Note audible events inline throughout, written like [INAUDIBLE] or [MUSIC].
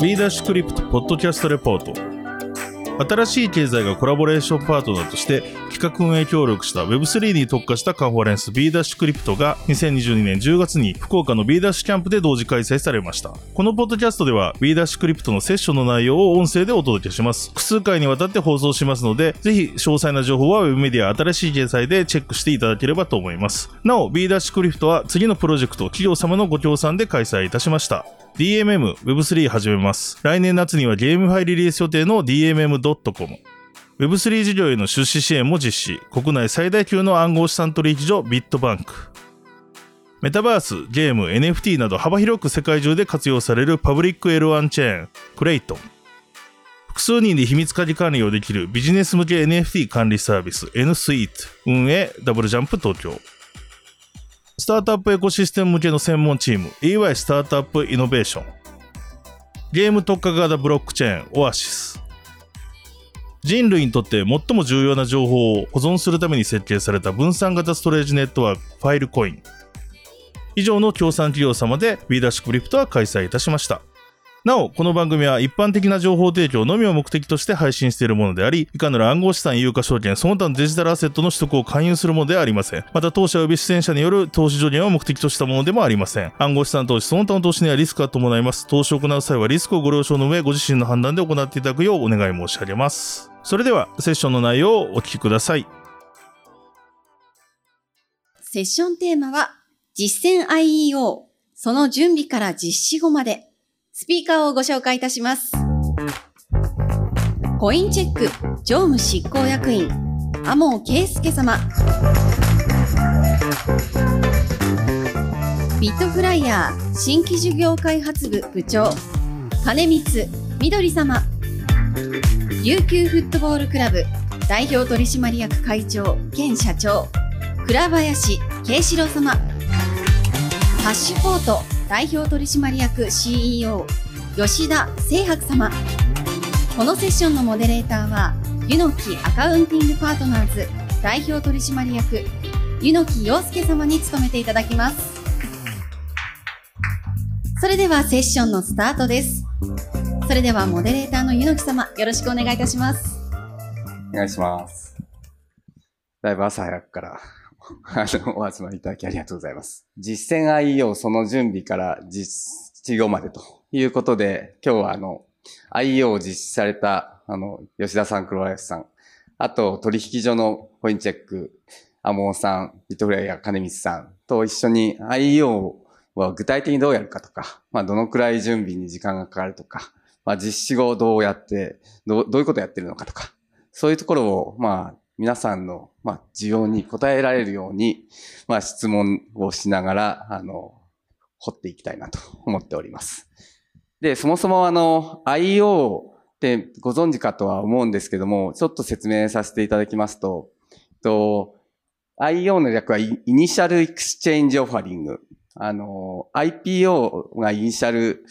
B ダッシュクリプトポッドキャストレポート。新しい経済がコラボレーションパートナーとして企画運営協力した Web3 に特化したカンファレンス B ダッシュクリプトが2022年10月に福岡の B ダッシュキャンプで同時開催されました。このポッドキャストでは B ダッシュクリプトのセッションの内容を音声でお届けします。複数回にわたって放送しますのでぜひ詳細な情報は Web メディア新しい経済でチェックしていただければと思います。なお B ダッシュクリプトは次のプロジェクト企業様のご協賛で開催いたしました。DMM Web3 始めます。来年夏にはゲームファイリリース予定の DMM.com。Web3 事業への出資支援も実施。国内最大級の暗号資産取引所ビットバンク。メタバース、ゲーム、NFT など幅広く世界中で活用されるパブリック L1 チェーン、クレイトン。複数人で秘密鍵管理をできるビジネス向け NFT 管理サービス N スイート運営ダブルジャンプ東京。スタートアップエコシステム向けの専門チーム EY スタートアップイノベーション。ゲーム特化型ブロックチェーンオアシス。人類にとって最も重要な情報を保存するために設計された分散型ストレージネットワークファイルコイン以上の協賛企業様で B ダッシュクリプトは開催いたしました。なお、この番組は一般的な情報提供のみを目的として配信しているものであり、いかなる暗号資産、有価証券、その他のデジタルアセットの取得を勧誘するものではありません。また、当社及び出演者による投資助言を目的としたものでもありません。暗号資産投資、その他の投資にはリスクが伴います。投資を行う際はリスクをご了承の上、ご自身の判断で行っていただくようお願い申し上げます。それでは、セッションの内容をお聞きください。セッションテーマは、実践 IEO、その準備から実施後まで。スピーカーをご紹介いたします。コインチェック常務執行役員、天尾圭介様。ビットフライヤー新規事業開発部部長、金光みどり様。琉球フットボールクラブ代表取締役会長兼社長、倉林慶志郎様。ハッシュポート代表取締役 CEO 吉田清白様。このセッションのモデレーターはユノキアカウンティングパートナーズ代表取締役ユノキ陽介様に務めていただきます。それではセッションのスタートです。それではモデレーターのユノキ様よろしくお願いいたします。お願いします。だいぶ朝早くから。あの、お集まりいただきありがとうございます。実践 IEO その準備から実施後までということで、今日はあの、IEO を実施された、あの、吉田さん、黒林さん、あと取引所のコインチェック、アモーさん、ビットフライヤー、金光さんと一緒に IEO は具体的にどうやるかとか、まあどのくらい準備に時間がかかるとか、まあ実施後どうやって、どうどういうことやってるのかとか、そういうところを、まあ皆さんの、まあ、需要に応えられるように、まあ、質問をしながら、あの、掘っていきたいなと思っております。で、そもそもあの、IO ってご存知かとは思うんですけども、ちょっと説明させていただきますと、と IEO の略は initial exchange offering。あの、IPO が initial、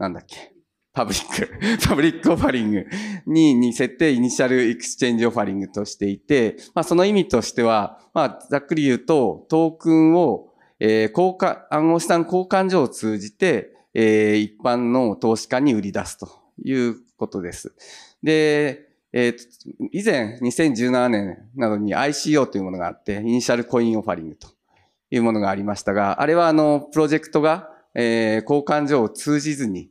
なんだっけ、 public、public [LAUGHS] offering にに設定 initial exchange offering としていて、まあその意味としては、まあざっくり言うと、トークンを、えー、交換、暗号資産交換所を通じて、えー、一般の投資家に売り出すということです。で、えー、以前2017年などに ICO というものがあって、イニシャルコインオファリングというものがありましたが、あれはあの、プロジェクトが、えー、交換所を通じずに、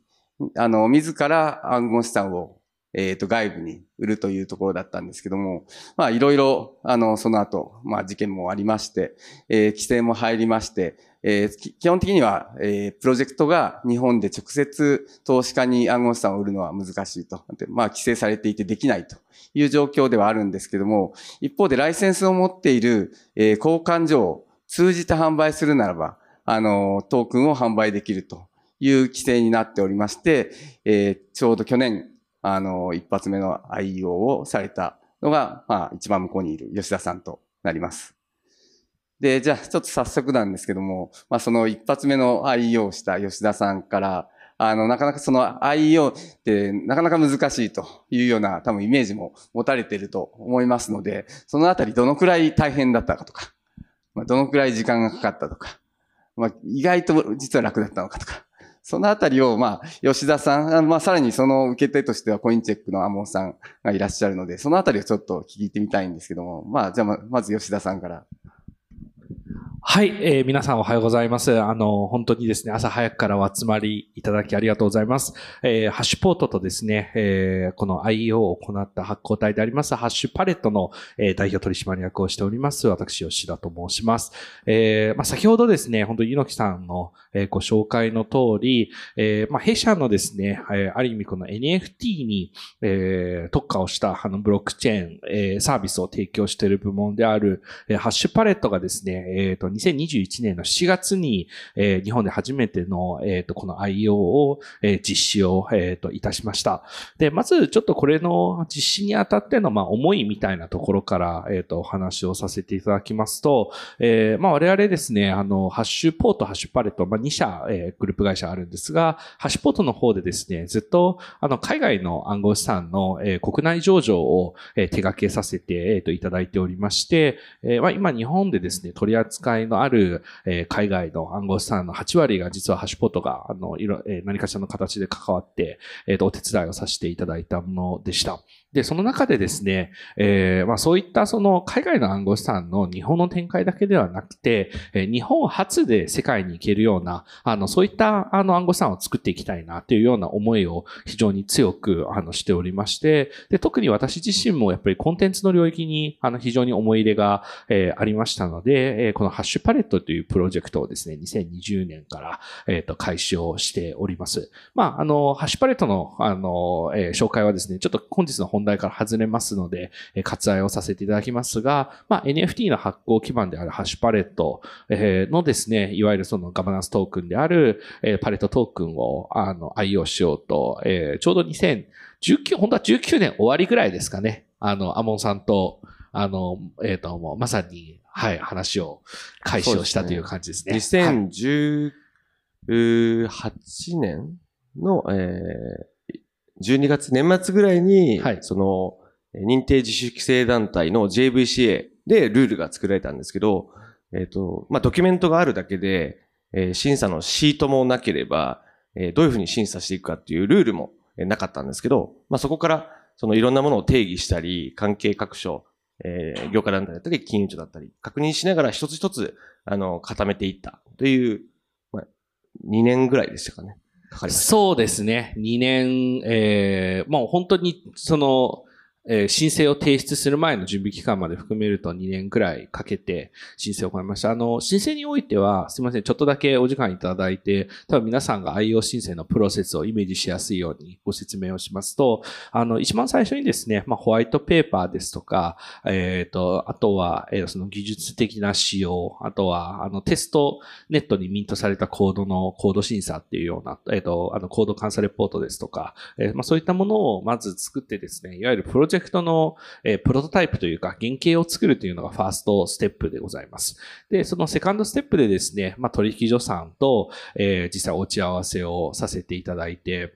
あの、自ら暗号資産を、えっ、と、外部に売るというところだったんですけども、まあ、いろいろ、あの、その後、まあ、事件もありまして、えー規制も入りまして、えー基本的には、えープロジェクトが日本で直接投資家に暗号資産を売るのは難しいと。まあ、規制されていてできないという状況ではあるんですけども、一方でライセンスを持っている、えー交換所を通じて販売するならば、あの、トークンを販売できるという規制になっておりまして、えーちょうど去年、あの、一発目の IEO をされたのが、まあ、一番向こうにいる吉田さんとなります。で、じゃあ、ちょっと早速なんですけども、まあ、その一発目の IEO をした吉田さんから、あの、なかなかその IEO ってなかなか難しいというような多分イメージも持たれていると思いますので、そのあたりどのくらい大変だったかとか、まあ、どのくらい時間がかかったとか、まあ、意外と実は楽だったのかとか、そのあたりを、まあ、吉田さん、まあ、さらにその受け手としてはコインチェックのアモンさんがいらっしゃるので、そのあたりをちょっと聞いてみたいんですけども、まあ、じゃあま、ず吉田さんから。はい、えー、皆さんおはようございます。あの、本当にですね、朝早くからお集まりいただきありがとうございます。えー、ハッシュポートとですね、えー、この IEO を行った発行体であります、ハッシュパレットの、えー、代表取締役をしております、私、吉田と申します。えー、まあ、先ほどですね、本当に猪木さんの、えー、ご紹介の通り、えー、まあ、弊社のですね、えー、ある意味この NFT に、えー、特化をしたあのブロックチェーン、えー、サービスを提供している部門である、えー、ハッシュパレットがですね、え、ー、と、2021年の7月に、えー、日本で初めての、えっ、ー、と、この IO を、えー、実施を、え、ー、と、いたしました。で、まずちょっとこれの実施にあたっての、まあ、思いみたいなところから、えっ、と、お話をさせていただきますと、えー、まあ、我々ですね、あの、ハッシュポート、ハッシュパレット、まあ、2社、えー、グループ会社あるんですが、ハッシュポートの方でですね、ずっと、あの、海外の暗号資産の、えー、国内上場を、えー、手掛けさせて、えっ、と、いただいておりまして、えー、まあ、今日本でですね、取り扱いのある、えー、海外の暗号資産の8割が実はハッシュポートが、あの、いろ、えー、何かしらの形で関わって、えっ、ー、と、お手伝いをさせていただいたものでした。で、その中でですね、えー、まあそういったその海外の暗号資産の日本の展開だけではなくて、えー、日本初で世界に行けるような、あの、そういったあの暗号資産を作っていきたいなというような思いを非常に強くあのしておりまして、で、特に私自身もやっぱりコンテンツの領域にあの非常に思い入れが、えー、ありましたので、えー、このハッシュパレットというプロジェクトをですね、2020年から、えっ、ー、と、開始をしております。まあ、あの、ハッシュパレットの、あの、えー、紹介はですね、ちょっと本日の本題から外れますので、えー、割愛をさせていただきますが、まあ、NFT の発行基盤であるハッシュパレット、えー、のですね、いわゆるそのガバナンストークンである、えー、パレットトークンを、あの、愛用しようと、えー、ちょうど2019、本当は19年終わりぐらいですかね。あの、アモンさんと、あの、えっ、ー、と、もうまさに、はい、話を、開始をしたという感じですね。すね2018年の、えー、12月年末ぐらいに、はい、その、認定自主規制団体の JVCA でルールが作られたんですけど、えっ、ー、と、まあ、ドキュメントがあるだけで、えー、審査のシートもなければ、えー、どういうふうに審査していくかっていうルールもなかったんですけど、まあ、そこから、そのいろんなものを定義したり、関係各所、えー、業界団体だったり、金融庁だったり、確認しながら一つ一つ、あの、固めていったという、まあ、2年ぐらいでしたかね。かかりました。そうですね。2年、えー、もう本当に、その、え、申請を提出する前の準備期間まで含めると2年くらいかけて申請を行いました。あの、申請においては、すみません、ちょっとだけお時間いただいて、多分皆さんが IO 申請のプロセスをイメージしやすいようにご説明をしますと、あの、一番最初にですね、まあ、ホワイトペーパーですとか、えっ、ー、と、あとは、えー、その技術的な仕様、あとは、あの、テストネットにミントされたコードのコード審査っていうような、えっ、ー、と、あの、コード監査レポートですとか、え、まあ、そういったものをまず作ってですね、いわゆるプロジェクトジェクトの、えー、プロトタイプというか原型を作るというのがファーストステップでございます。で、そのセカンドステップでですね、まあ、取引所さんと、えー、実際お打ち合わせをさせていただいて、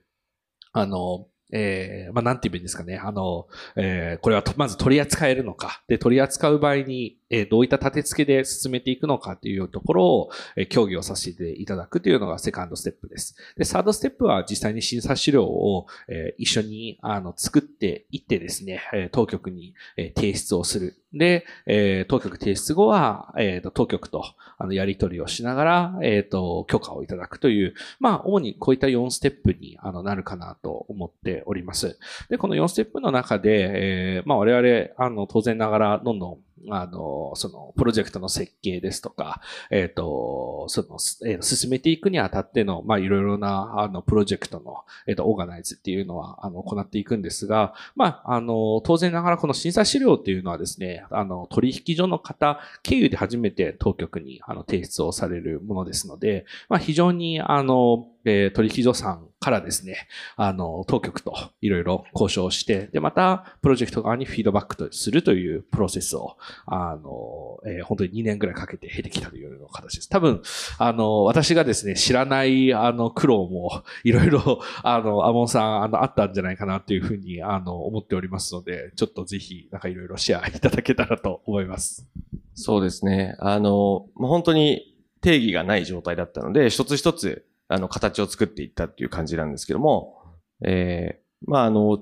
あの、えー、まあ、なんて言うんですかね。あの、えー、これはまず取り扱えるのか。で、取り扱う場合に、え、どういった立て付けで進めていくのかというところを、え、協議をさせていただくというのがセカンドステップです。で、サードステップは実際に審査資料を、え、一緒に、あの、作っていってですね、え、当局に、え、提出をする。で、え、当局提出後は、えー、と当局とあのやり取りをしながら、えー、と許可をいただくという、まあ、主にこういった4ステップにあのなるかなと思っております。で、この4ステップの中で、え、まあ、我々、あの、当然ながら、どんどんあの、その、プロジェクトの設計ですとか、えっ、ー、と、その、えー、進めていくにあたっての、まあ、いろいろな、あの、プロジェクトの、えっ、ー、と、オーガナイズっていうのは、あの、行っていくんですが、まあ、あの、当然ながらこの審査資料っていうのはですね、あの、取引所の方経由で初めて当局に、あの、提出をされるものですので、まあ、非常に、あの、えー、取引所さんからですね、あの、当局といろいろ交渉して、で、また、プロジェクト側にフィードバックとするというプロセスを、あの、えー、本当に2年ぐらいかけて経てきたというような形です。多分、あの、私がですね、知らない、あの、苦労も、いろいろ、あの、アモンさん、あの、あったんじゃないかなというふうに、あの、思っておりますので、ちょっとぜひ、なんかいろいろシェアいただけたらと思います。そうですね。あの、まあ、本当に定義がない状態だったので、一つ一つ、あの、形を作っていったっていう感じなんですけども、えー、まあ、あの、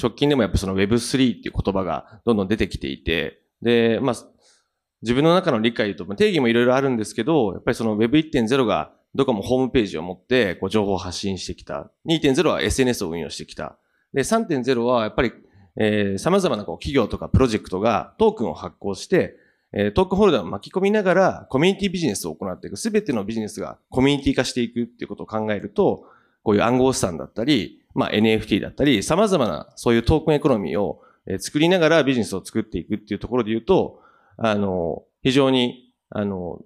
直近でもやっぱその Web3 っていう言葉がどんどん出てきていて、で、まあ、自分の中の理解と、定義もいろいろあるんですけど、やっぱりその Web1.0 がどこもホームページを持ってこう情報を発信してきた。2.0は SNS を運用してきた。で、3.0はやっぱり、えー、様々なこう企業とかプロジェクトがトークンを発行して、え、トークンホルダーを巻き込みながらコミュニティビジネスを行っていく。すべてのビジネスがコミュニティ化していくっていうことを考えると、こういう暗号資産だったり、まあ NFT だったり、様々なそういうトークンエコノミーを作りながらビジネスを作っていくっていうところで言うと、あの、非常に、あの、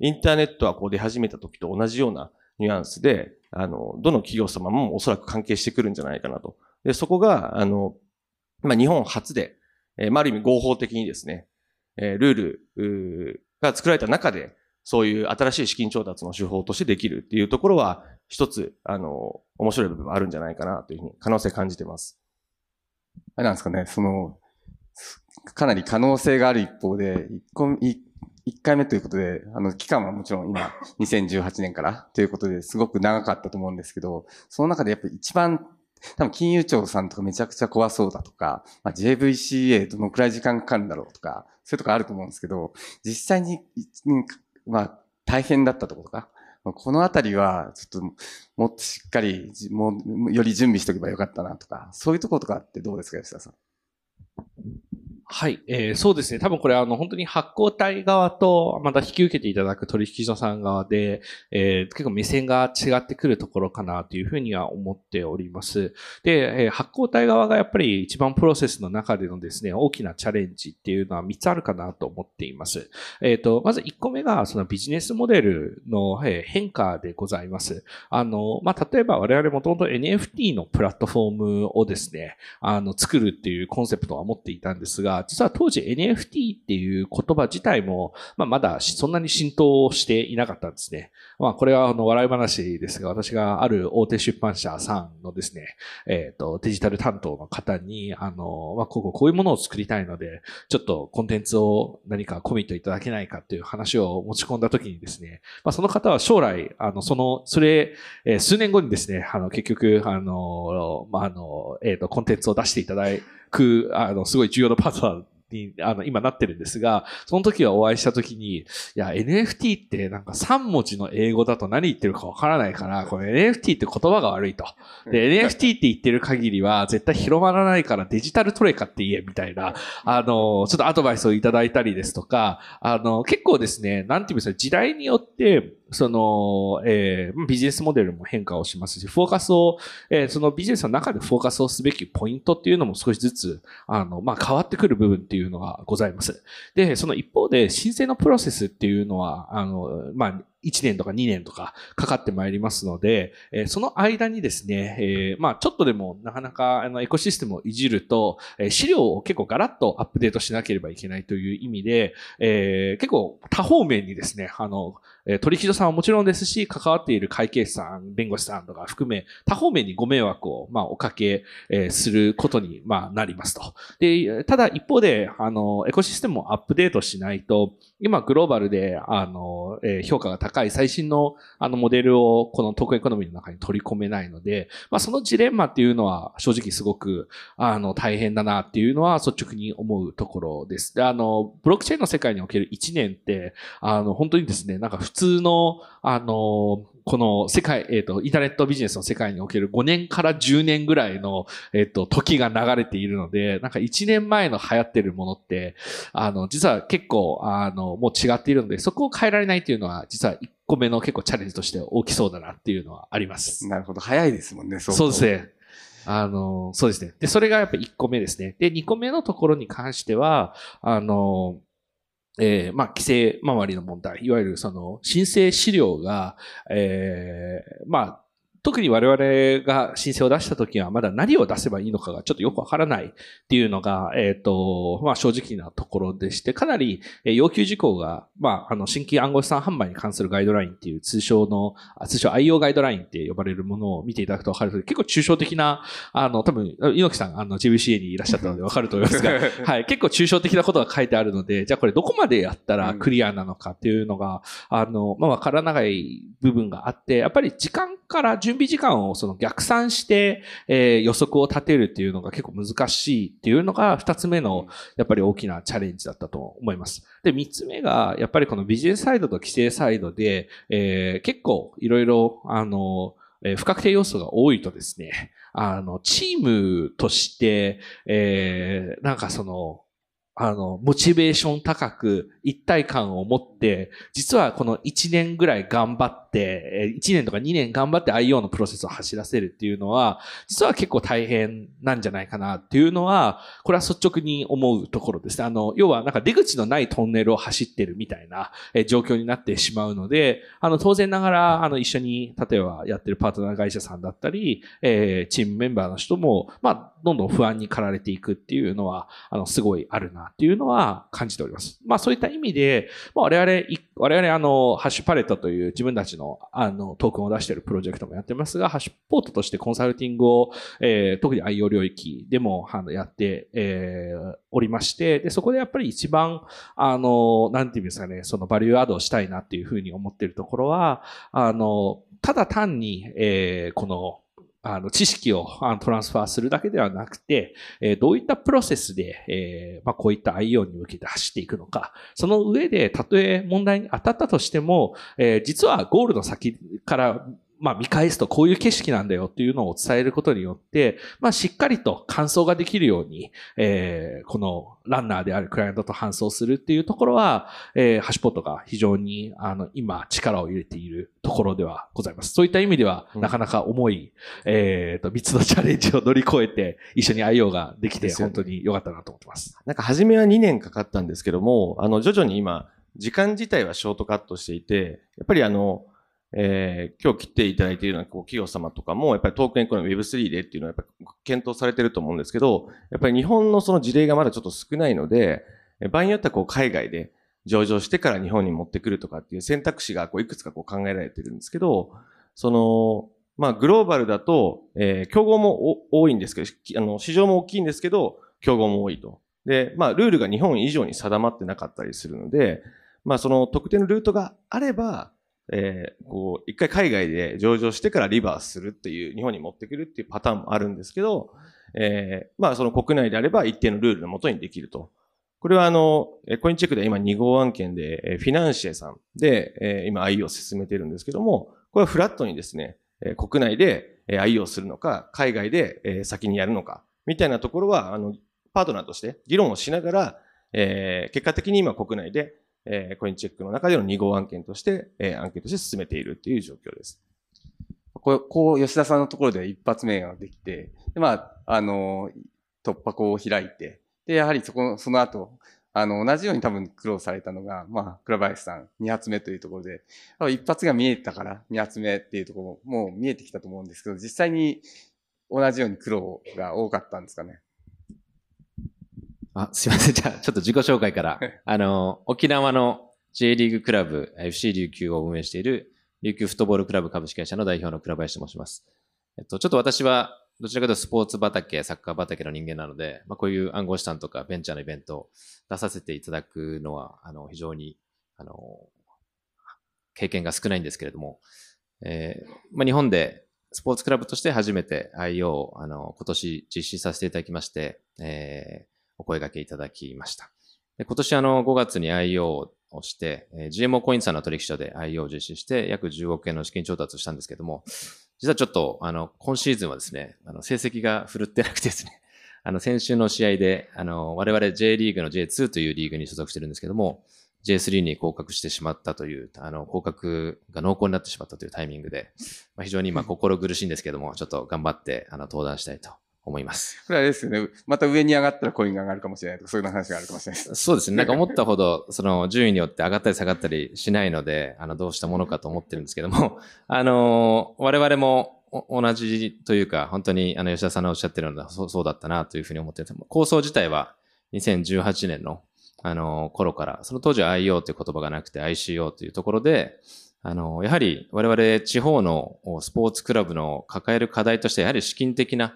インターネットはこう出始めた時と同じようなニュアンスで、あの、どの企業様もおそらく関係してくるんじゃないかなと。で、そこが、あの、まあ、日本初で、えー、まあ、ある意味合法的にですね、えー、ルールが作られた中で、そういう新しい資金調達の手法としてできるっていうところは、一つ、あの、面白い部分あるんじゃないかなというふうに可能性感じてます。あれなんですかね、その、かなり可能性がある一方で、一個、一1回目ということで、あの、期間はもちろん今、[LAUGHS] 2018年からということですごく長かったと思うんですけど、その中でやっぱり一番、[LAUGHS] 多分金融庁さんとかめちゃくちゃ怖そうだとか、まあ、JVCA どのくらい時間かかるんだろうとか、そういうとこあると思うんですけど、実際に、まあ、大変だったところとか、このあたりは、ちょっと、もっとしっかり、もう、より準備しておけばよかったなとか、そういうところとかってどうですか、吉田さん？はい、えー、そうですね。多分これあの本当に発行体側とまた引き受けていただく取引所さん側で、えー、結構目線が違ってくるところかなというふうには思っております。で、えー、発行体側がやっぱり一番プロセスの中でのですね、大きなチャレンジっていうのは3つあるかなと思っています。えっ、ー、と、まず1個目がそのビジネスモデルの変化でございます。あの、まあ、例えば我々もともと NFT のプラットフォームをですね、あの、作るっていうコンセプトは持っていたんですが、実は当時 NFT っていう言葉自体も、まあ、まだそんなに浸透していなかったんですね。まあ、これはあの笑い話ですが、私がある大手出版社さんのですね、えっ、ー、と、デジタル担当の方に、あの、まあ、こここういうものを作りたいので、ちょっとコンテンツを何かコミットいただけないかっていう話を持ち込んだ時にですね、まあ、その方は将来、あの、その、それ、えー、数年後にですね、あの、結局、あの、まあ、あの、えっ、ー、と、コンテンツを出していただいく、あの、すごい重要なパートナーに、あの、今なってるんですが、その時はお会いした時に、いや、NFT ってなんか3文字の英語だと何言ってるかわからないから、これ NFT って言葉が悪いと。で、NFT って言ってる限りは絶対広まらないからデジタルトレカって言え、みたいな、あの、ちょっとアドバイスをいただいたりですとか、あの、結構ですね、なんていうんですか、時代によって、その、えー、ビジネスモデルも変化をしますし、フォーカスを、えー、そのビジネスの中でフォーカスをすべきポイントっていうのも少しずつ、あの、まあ、変わってくる部分っていうのがございます。で、その一方で、申請のプロセスっていうのは、あの、まあ、1年とか2年とかかかってまいりますので、え、その間にですね、え、まあちょっとでもなかなかあのエコシステムをいじると、え、資料を結構ガラッとアップデートしなければいけないという意味で、え、結構多方面にですね、あの、取引所さんはもちろんですし、関わっている会計士さん、弁護士さんとか含め、多方面にご迷惑を、まあ、おかけ、え、することに、まあ、なりますと。で、ただ一方で、あの、エコシステムをアップデートしないと、今グローバルで、あの、えー、評価が高い最新の、あの、モデルをこのトークエコノミーの中に取り込めないので、まあ、そのジレンマっていうのは正直すごく、あの、大変だなっていうのは率直に思うところです。で、あの、ブロックチェーンの世界における1年って、あの、本当にですね、なんか普通の、あの、この世界、えっ、ー、と、インターネットビジネスの世界における5年から10年ぐらいの、えっ、ー、と、時が流れているので、なんか1年前の流行ってるものって、あの、実は結構、あの、もう違っているので、そこを変えられないっていうのは、実は1個目の結構チャレンジとして大きそうだなっていうのはあります。なるほど。早いですもんね、そうそうですね。あの、そうですね。で、それがやっぱ1個目ですね。で、2個目のところに関しては、あの、えー、まあ、規制周りの問題、いわゆるその申請資料が、えー、まあ、特に我々が申請を出した時はまだ何を出せばいいのかがちょっとよくわからないっていうのが、えっ、ー、と、まあ正直なところでして、かなり要求事項が、まああの新規暗号資産販売に関するガイドラインっていう通称の、通称 IO ガイドラインって呼ばれるものを見ていただくとわかると [LAUGHS] 結構抽象的な、あの多分、猪木さんあの GBCA にいらっしゃったのでわかると思いますが、[LAUGHS] はい、結構抽象的なことが書いてあるので、じゃあこれどこまでやったらクリアなのかっていうのが、あの、まあわからない部分があって、やっぱり時間から準備時間をその逆算して、えー、予測を立てるっていうのが結構難しいっていうのが二つ目のやっぱり大きなチャレンジだったと思います。で、三つ目がやっぱりこのビジネスサイドと規制サイドで、えー、結構いろいろあの、え不確定要素が多いとですね、あの、チームとして、えー、なんかその、あの、モチベーション高く一体感を持って、実はこの1年ぐらい頑張って、1年とか2年頑張って IO のプロセスを走らせるっていうのは、実は結構大変なんじゃないかなっていうのは、これは率直に思うところです。あの、要はなんか出口のないトンネルを走ってるみたいな状況になってしまうので、あの、当然ながら、あの、一緒に、例えばやってるパートナー会社さんだったり、えー、チームメンバーの人も、まあ、どんどん不安に駆られていくっていうのは、あの、すごいあるなっていうのは感じております。まあ、そういった意味で、まあ、我々、我々、あの、ハッシュパレットという自分たちの、あの、トークンを出しているプロジェクトもやってますが、ハッシュポートとしてコンサルティングを、えー、特に IO 領域でも、あの、やって、えー、おりまして、で、そこでやっぱり一番、あの、なんていうんですかね、そのバリューアドをしたいなっていうふうに思っているところは、あの、ただ単に、えー、この、あの、知識をトランスファーするだけではなくて、えどういったプロセスで、えま、こういった IO に向けて走っていくのか、その上で、たとえ問題に当たったとしても、え実はゴールの先からまあ見返すとこういう景色なんだよっていうのを伝えることによって、まあしっかりと感想ができるように、えー、このランナーであるクライアントと搬送するっていうところは、えー、ハシポットが非常に、あの、今力を入れているところではございます。そういった意味では、なかなか重い、えっ、ー、と、三つのチャレンジを乗り越えて、一緒に IO ができて、本当に良かったなと思ってます。なんか初めは2年かかったんですけども、あの、徐々に今、時間自体はショートカットしていて、やっぱりあの、えー、今日来ていただいているようなこう企業様とかも、やっぱりトークンエコノミー Web3 でっていうのはやっぱ検討されてると思うんですけど、やっぱり日本のその事例がまだちょっと少ないので、場合によってはこう海外で上場してから日本に持ってくるとかっていう選択肢がこういくつかこう考えられてるんですけど、その、まあグローバルだと、えー、競合も多いんですけど、あの市場も大きいんですけど、競合も多いと。で、まあルールが日本以上に定まってなかったりするので、まあその特定のルートがあれば、えー、こう、一回海外で上場してからリバースするっていう、日本に持ってくるっていうパターンもあるんですけど、えー、まあその国内であれば一定のルールのもとにできると。これはあの、コインチェックで今2号案件で、フィナンシエさんで、え今 IE を進めてるんですけども、これはフラットにですね、国内で IE をするのか、海外で先にやるのか、みたいなところは、あの、パートナーとして議論をしながら、えー、結果的に今国内でえー、コインチェックの中での2号案件として、えー、案件として進めているという状況です。こう、こう吉田さんのところで一発目ができて、で、まあ、あの、突破口を開いて、で、やはりそこ、その後、あの、同じように多分苦労されたのが、まあ、倉林さん、二発目というところで、一発が見えたから二発目っていうところも、もう見えてきたと思うんですけど、実際に同じように苦労が多かったんですかね。あ、すいません。じゃあ、ちょっと自己紹介から。あの、沖縄の J リーグクラブ FC 琉球を運営している琉球フットボールクラブ株式会社の代表の倉林と申します。えっと、ちょっと私はどちらかというとスポーツ畑、サッカー畑の人間なので、まあ、こういう暗号資産とかベンチャーのイベントを出させていただくのは、あの、非常に、あの、経験が少ないんですけれども、えー、まあ、日本でスポーツクラブとして初めて IO を、あの、今年実施させていただきまして、えー、お声掛けいただきました。で今年あの5月に IO をして、えー、GMO コインさんの取引所で IO を実施して約10億円の資金調達をしたんですけども、実はちょっとあの今シーズンはですね、あの成績が振るってなくてですね、[LAUGHS] あの先週の試合で、あの我々 J リーグの J2 というリーグに所属してるんですけども、J3 に降格してしまったという、あの、降格が濃厚になってしまったというタイミングで、まあ、非常に今心苦しいんですけども、ちょっと頑張って、あの、登壇したいと思います。これあれですよね。また上に上がったらコインが上がるかもしれないとか、そういう話があるかもしれないです。そうですね。なんか思ったほど、その順位によって上がったり下がったりしないので、あの、どうしたものかと思ってるんですけども、[LAUGHS] あの、我々も同じというか、本当にあの吉田さんのおっしゃってるのはそうそうだったなというふうに思ってて、構想自体は2018年のあの頃から、その当時は IO という言葉がなくて ICO というところで、あの、やはり我々地方のスポーツクラブの抱える課題として、やはり資金的な、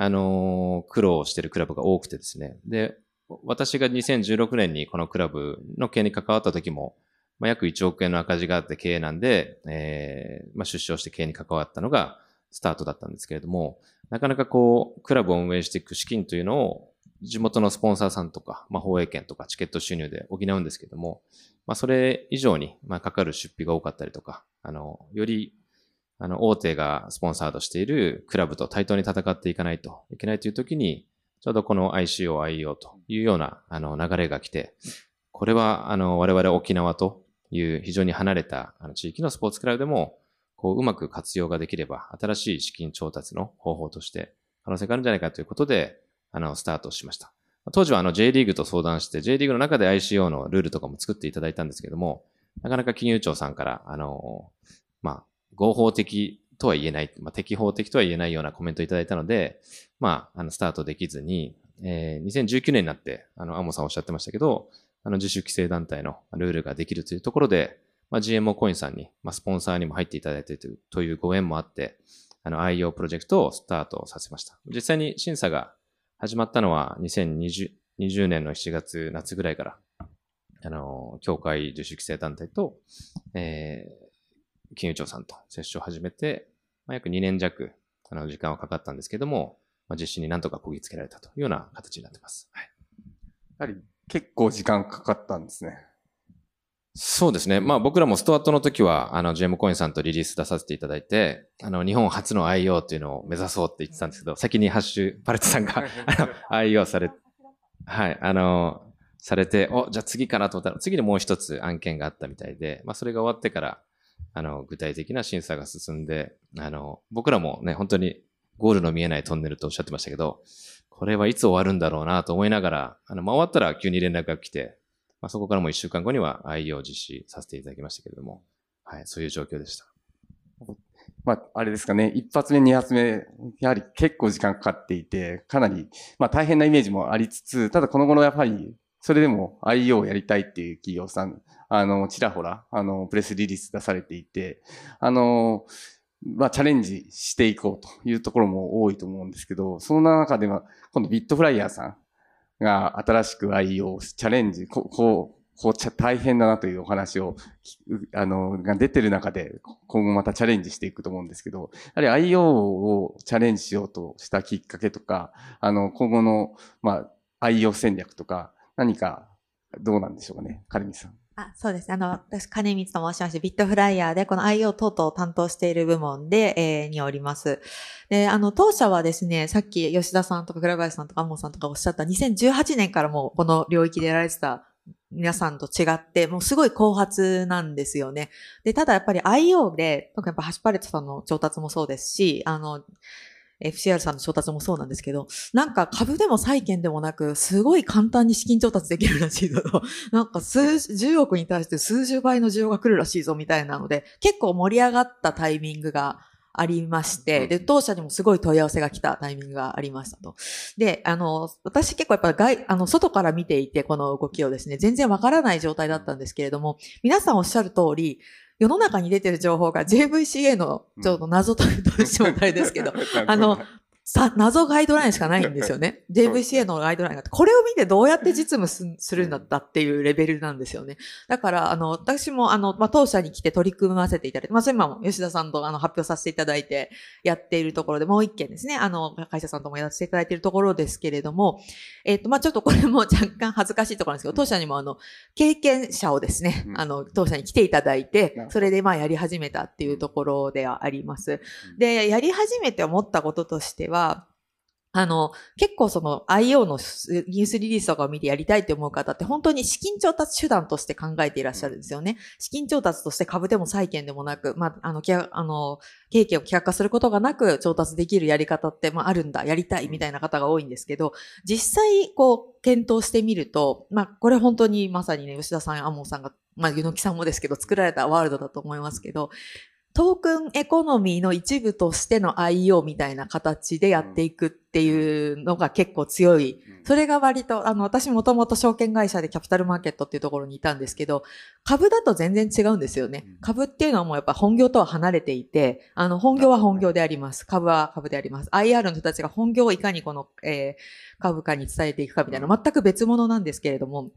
あの、苦労してるクラブが多くてですね。で、私が2016年にこのクラブの経営に関わった時も、まあ、約1億円の赤字があって経営なんで、えー、まあ、出資をして経営に関わったのがスタートだったんですけれども、なかなかこう、クラブを運営していく資金というのを、地元のスポンサーさんとか、まあ、放映権とかチケット収入で補うんですけども、まあ、それ以上に、まあ、かかる出費が多かったりとか、あの、より、あの、大手がスポンサードしているクラブと対等に戦っていかないといけないという時に、ちょうどこの ICO、IEO というような、あの、流れが来て、これは、あの、我々沖縄という非常に離れたあの地域のスポーツクラブでも、こう、うまく活用ができれば、新しい資金調達の方法として可能性があるんじゃないかということで、あの、スタートしました。当時はあの J リーグと相談して、J リーグの中で ICO のルールとかも作っていただいたんですけども、なかなか金融庁さんから、あの、まあ、合法的とは言えない、まあ、適法的とは言えないようなコメントをいただいたので、まあ、あの、スタートできずに、えー、2019年になって、あの、アモさんおっしゃってましたけど、あの、自主規制団体のルールができるというところで、まあ、GMO コインさんに、まあ、スポンサーにも入っていただいているというご縁もあって、あの、IO プロジェクトをスタートさせました。実際に審査が始まったのは2020年の7月、夏ぐらいから、あの、協会自主規制団体と、えー、金融庁さんと接触を始めて、まあ、約2年弱、あの、時間はかかったんですけども、まあ、実施になんとかこぎつけられたというような形になってます。はい。やはり結構時間かかったんですね。そうですね。まあ僕らもストアットの時は、あの、ジェームコインさんとリリース出させていただいて、あの、日本初の IO っていうのを目指そうって言ってたんですけど、先にハッシュ、パレットさんが IO されはい、あの、されて、お、じゃあ次かなと思ったら、次にもう一つ案件があったみたいで、まあそれが終わってから、あの、具体的な審査が進んで、あの、僕らもね、本当にゴールの見えないトンネルとおっしゃってましたけど、これはいつ終わるんだろうなと思いながら、あの、まあ、終わったら急に連絡が来て、まあ、そこからもう一週間後には IE を実施させていただきましたけれども、はい、そういう状況でした。まあ、あれですかね、一発目、二発目、やはり結構時間かかっていて、かなり、まあ大変なイメージもありつつ、ただこの頃やっぱり、それでも IO をやりたいっていう企業さん、あの、ちらほら、あの、プレスリリース出されていて、あの、まあ、チャレンジしていこうというところも多いと思うんですけど、その中では、今度ビットフライヤーさんが新しく IO をチャレンジ、ここう、こう大変だなというお話を、あの、が出てる中で、今後またチャレンジしていくと思うんですけど、やはり IO をチャレンジしようとしたきっかけとか、あの、今後の、まあ、IO 戦略とか、何か、どうなんでしょうかね、カルミさん。あそうです。あの、私、金光と申しまして、ビットフライヤーで、この IO 等々を担当している部門で、えー、におります。で、あの、当社はですね、さっき吉田さんとか倉林さんとか、アモさんとかおっしゃった2018年からもうこの領域でやられてた皆さんと違って、もうすごい後発なんですよね。で、ただやっぱり IO で、特にやっぱハシパレットさんの調達もそうですし、あの、FCR さんの調達もそうなんですけど、なんか株でも債券でもなく、すごい簡単に資金調達できるらしいぞと。[LAUGHS] なんか数十億に対して数十倍の需要が来るらしいぞみたいなので、結構盛り上がったタイミングがありまして、で、当社にもすごい問い合わせが来たタイミングがありましたと。で、あの、私結構やっぱ外、あの、外から見ていて、この動きをですね、全然わからない状態だったんですけれども、皆さんおっしゃる通り、世の中に出てる情報が JVCA のちょっと謎という状態ですけど、[LAUGHS] あの、さ、謎ガイドラインしかないんですよね。[LAUGHS] JVCA のガイドラインがあって、これを見てどうやって実務するんだったっていうレベルなんですよね。だから、あの、私も、あの、まあ、当社に来て取り組ませていただいて、まあ、それ今も吉田さんとあの発表させていただいてやっているところで、もう一件ですね、あの、会社さんともやらせていただいているところですけれども、えっ、ー、と、まあ、ちょっとこれも [LAUGHS] 若干恥ずかしいところなんですけど、当社にもあの、経験者をですね、あの、当社に来ていただいて、それでまあやり始めたっていうところではあります。で、やり始めて思ったこととしては、あの、結構その IO のニュースリリースとかを見てやりたいって思う方って本当に資金調達手段として考えていらっしゃるんですよね。資金調達として株でも債券でもなく、まあ、あの、あの、経営権を希薄化することがなく調達できるやり方って、まあ、あるんだ、やりたいみたいな方が多いんですけど、実際、こう、検討してみると、まあ、これ本当にまさにね、吉田さん、天羽さんが、まあ、柚木さんもですけど、作られたワールドだと思いますけど、トークンエコノミーの一部としての IO みたいな形でやっていくっていうのが結構強い。それが割と、あの、私もともと証券会社で capital market っていうところにいたんですけど、株だと全然違うんですよね。株っていうのはもうやっぱ本業とは離れていて、あの、本業は本業であります。株は株であります。IR の人たちが本業をいかにこの、えー、株価に伝えていくかみたいな、全く別物なんですけれども、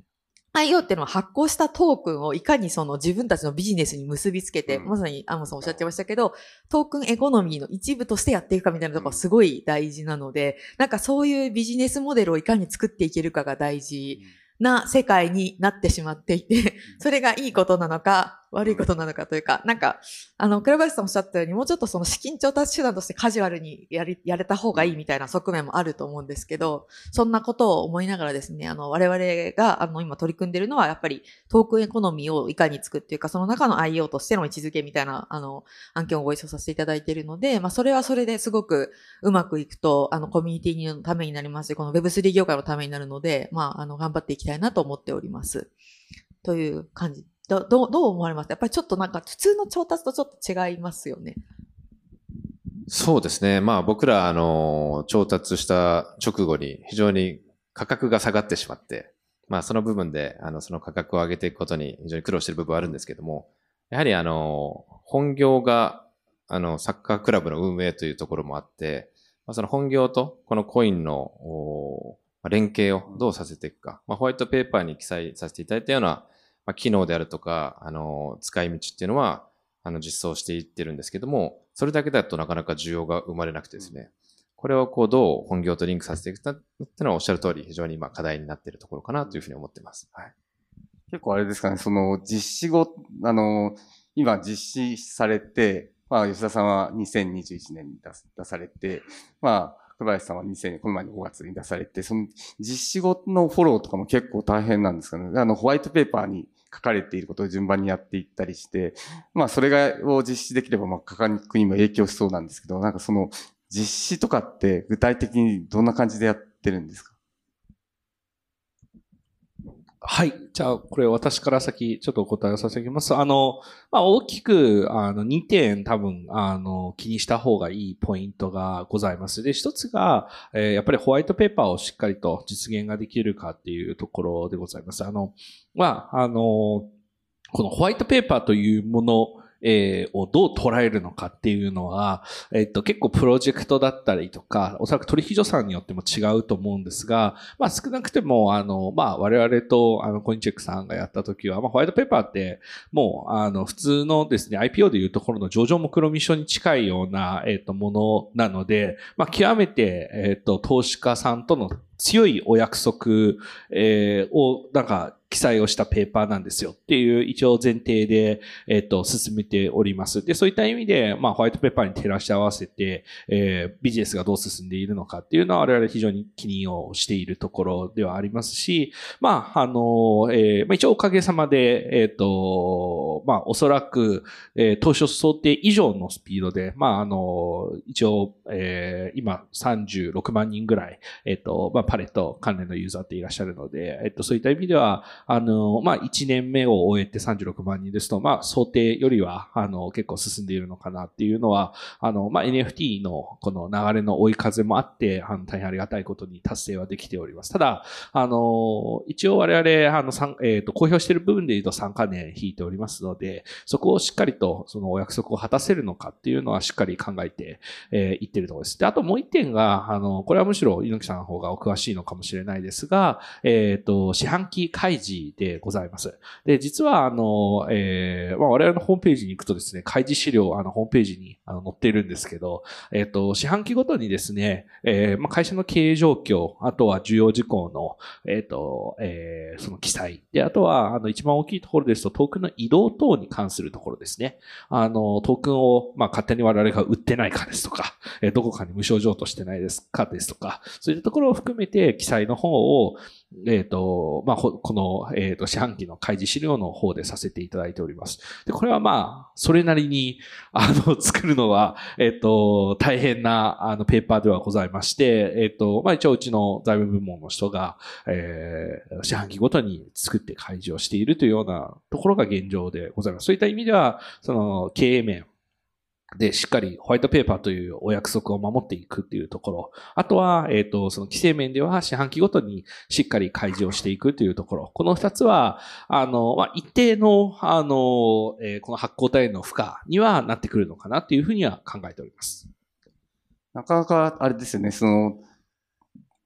IO っていうのは発行したトークンをいかにその自分たちのビジネスに結びつけて、うん、まさに天羽さんおっしゃってましたけど、トークンエコノミーの一部としてやっていくかみたいなところがすごい大事なので、なんかそういうビジネスモデルをいかに作っていけるかが大事な世界になってしまっていて、それがいいことなのか、悪いことなのかというか、なんか、あの、倉林さんおっしゃったように、もうちょっとその資金調達手段としてカジュアルにやり、やれた方がいいみたいな側面もあると思うんですけど、そんなことを思いながらですね、あの、我々が、あの、今取り組んでるのは、やっぱりトークンエコノミーをいかに作っていうか、その中の IO としての位置づけみたいな、あの、案件をご一緒させていただいているので、まあ、それはそれですごくうまくいくと、あの、コミュニティのためになりますし、この Web3 業界のためになるので、まあ、あの、頑張っていきたいなと思っております。という感じどどうどう思われます？やっぱりちょっとなんか普通の調達とちょっと違いますよね。そうですね。まあ僕ら、あの、調達した直後に非常に価格が下がってしまって、まあその部分で、あの、その価格を上げていくことに非常に苦労している部分はあるんですけども、やはりあの、本業が、あの、サッカークラブの運営というところもあって、まあ、その本業とこのコインの連携をどうさせていくか、まあ、ホワイトペーパーに記載させていただいたようなまあ、機能であるとか、あの、使い道っていうのは、あの、実装していってるんですけども、それだけだとなかなか需要が生まれなくてですね、これをこう、どう本業とリンクさせていくかっていうのはおっしゃる通り、非常に今課題になっているところかなというふうに思っています。はい。結構あれですかね、その、実施後、あの、今実施されて、まあ、吉田さんは2021年に出出されて、まあ、小林さんは2000年、この前の5月に出されて、その実施後のフォローとかも結構大変なんですかね。あの、ホワイトペーパーに書かれていることを順番にやっていったりして、まあ、それが、を実施できれば、まあ、価格にも影響しそうなんですけど、なんかその、実施とかって具体的にどんな感じでやってるんですか？はい。じゃあ、これ私から先、ちょっとお答えをさせていきます。あの、まあ、大きく、あの、2点多分、あの、気にした方がいいポイントがございます。で、一つが、えー、やっぱりホワイトペーパーをしっかりと実現ができるかっていうところでございます。あの、まあ、あの、このホワイトペーパーというものえー、をどう捉えるのかっていうのは、えっと、結構プロジェクトだったりとか、おそらく取引所さんによっても違うと思うんですが、まあ少なくても、あの、まあ我々と、あの、コインチェックさんがやった時は、まあホワイトペーパーって、もう、あの、普通のですね、IPO でいうところの上場目論見書に近いような、えっと、ものなので、まあ極めて、えっと、投資家さんとの強いお約束、えー、を、なんか、記載をしたペーパーなんですよっていう一応前提で、えっ、と、進めております。で、そういった意味で、まあ、ホワイトペーパーに照らし合わせて、えー、ビジネスがどう進んでいるのかっていうのは我々非常に気にをしているところではありますし、まあ、あの、えー、まあ、一応おかげさまで、えっ、と、まあ、おそらく、えー、当初想定以上のスピードで、まあ、あの、一応、えー、今36万人ぐらい、えっ、と、まあ、パレット関連のユーザーっていらっしゃるので、えっ、と、そういった意味では、あの、まあ、1年目を終えて36万人ですと、まあ、想定よりは、あの、結構進んでいるのかなっていうのは、あの、まあ、NFT のこの流れの追い風もあって、あの、大変ありがたいことに達成はできております。ただ、あの、一応我々、あの、えっ、ー、と、公表している部分で言うと3カ年引いておりますので、そこをしっかりと、そのお約束を果たせるのかっていうのはしっかり考えて、えー、いってるところです。で、あともう一点が、あの、これはむしろ猪木さんの方がお詳しいのかもしれないですが、えっ、ー、と、四半期開示でございます。で、実は、あの、えー、まあ、我々のホームページに行くとですね、開示資料、あの、ホームページにあの載っているんですけど、えっ、ー、と、四半期ごとにですね、えー、まあ、会社の経営状況、あとは重要事項の、えっ、ー、と、えー、その記載。で、あとは、あの、一番大きいところですと、トークンの移動等に関するところですね。あの、トークンを、まあ、勝手に我々が売ってないかですとか、えー、どこかに無償譲渡してないですかですとか、そういったところを含めて、記載の方を、えっ、ー、と、まあ、この、えっ、ー、と、四半期の開示資料の方でさせていただいております。で、これはまあ、それなりに、あの、[LAUGHS] 作るのは、えっ、ー、と、大変な、あの、ペーパーではございまして、えっ、と、まあ、一応うちの財務部門の人が、えー、四半期ごとに作って開示をしているというようなところが現状でございます。そういった意味では、その、経営面、で、しっかりホワイトペーパーというお約束を守っていくっていうところ。あとは、えっ、ー、と、その規制面では四半期ごとにしっかり開示をしていくというところ。この二つは、あの、まあ、一定の、あの、えー、この発行体の負荷にはなってくるのかなっていうふうには考えております。なかなか、あれですよね、その、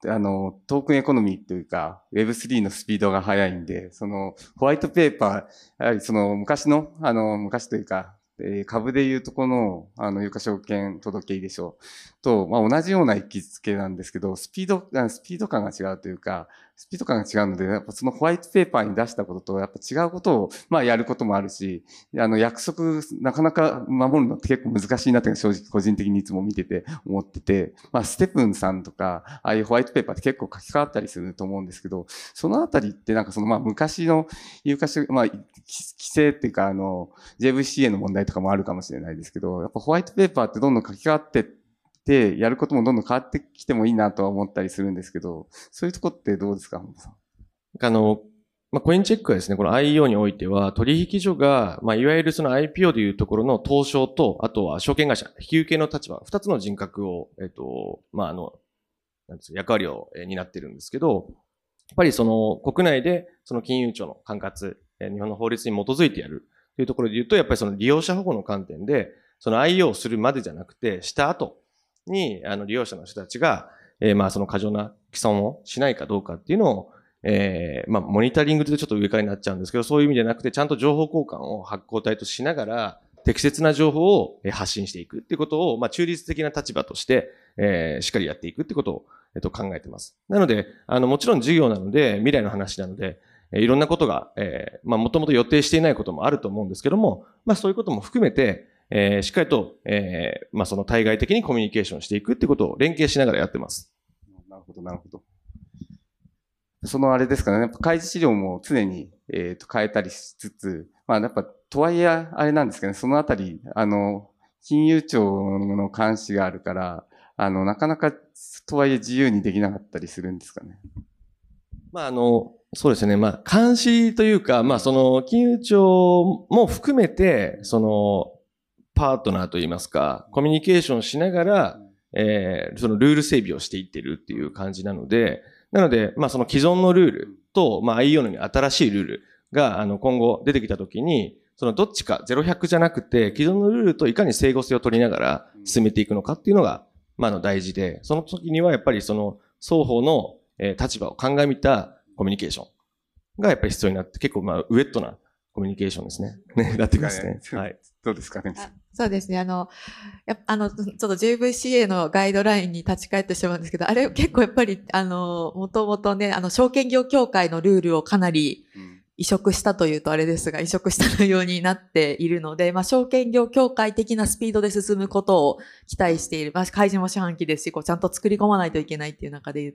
あの、トークンエコノミーというか、Web3 のスピードが速いんで、その、ホワイトペーパー、やはりその、昔の、あの、昔というか、えー、株でいうとこの、あの、有価証券届け入れ書と、まあ、同じような位置づけなんですけど、スピード、スピード感が違うというか、スピード感が違うので、やっぱそのホワイトペーパーに出したことと、やっぱ違うことを、まあ、やることもあるし、あの、約束、なかなか守るのって結構難しいなって正直個人的にいつも見てて思ってて、まあ、 STEPN さんとか、ああいうホワイトペーパーって結構書き換わったりすると思うんですけど、そのあたりってなんかその、まあ、昔の有価証、まあ、規制っていうか、あの、JVCA の問題とかもあるかもしれないですけど、やっぱホワイトペーパーってどんどん書き換わってて、やることもどんどん変わってきてもいいなとは思ったりするんですけど、そういうとこってどうですか、本さん。あの、まあ、コインチェックはですね、この IEO においては、取引所が、まあ、いわゆるその IPO でいうところの東証と、あとは証券会社、引き受けの立場、二つの人格を、えっと、まあ、あの、なんです役割を担ってるんですけど、やっぱりその国内でその金融庁の管轄、日本の法律に基づいてやるというところで言うと、やっぱりその利用者保護の観点で、その IO をするまでじゃなくて、した後に、あの利用者の人たちが、えー、まあその過剰な既存をしないかどうかっていうのを、えー、まあ、モニタリングでちょっと上からになっちゃうんですけど、そういう意味じゃなくて、ちゃんと情報交換を発行体としながら、適切な情報を発信していくっていうことを、まあ、中立的な立場として、えー、しっかりやっていくってことを、えっと、考えてます。なので、あの、もちろん授業なので、未来の話なので、え、いろんなことが、えー、まあ、もともと予定していないこともあると思うんですけども、まあ、そういうことも含めて、えー、しっかりと、えー、まあ、その対外的にコミュニケーションしていくってことを連携しながらやってます。なるほど、なるほど。そのあれですかね、やっぱ開示資料も常に、えっ、ー、と変えたりしつつ、まあやっぱ、とはいえあれなんですけどね、そのあたり、あの、金融庁の監視があるから、あの、なかなか、とはいえ自由にできなかったりするんですかね。まああの、そうですね。まあ、監視というか、まあ、その、金融庁も含めて、その、パートナーといいますか、コミュニケーションしながら、えー、そのルール整備をしていってるっていう感じなので、なので、まあその既存のルールと、まあ IEO の新しいルールが、あの、今後出てきたときに、そのどっちか0100じゃなくて、既存のルールといかに整合性を取りながら進めていくのかっていうのが、まあの大事で、その時にはやっぱりその双方の立場を鑑みたコミュニケーションがやっぱり必要になって、結構まあウェットなコミュニケーションですね。ね、なってきますね。はい。どうですかね。そうですね。あの、やあの、ちょっと JVCA のガイドラインに立ち返ってしまうんですけど、あれ結構やっぱり、あの、もともとね、あの、証券業協会のルールをかなり、移植したというとあれですが、移植した内容になっているので、まあ、証券業協会的なスピードで進むことを期待している。まあ、開示も四半期ですし、こう、ちゃんと作り込まないといけないっていう中で、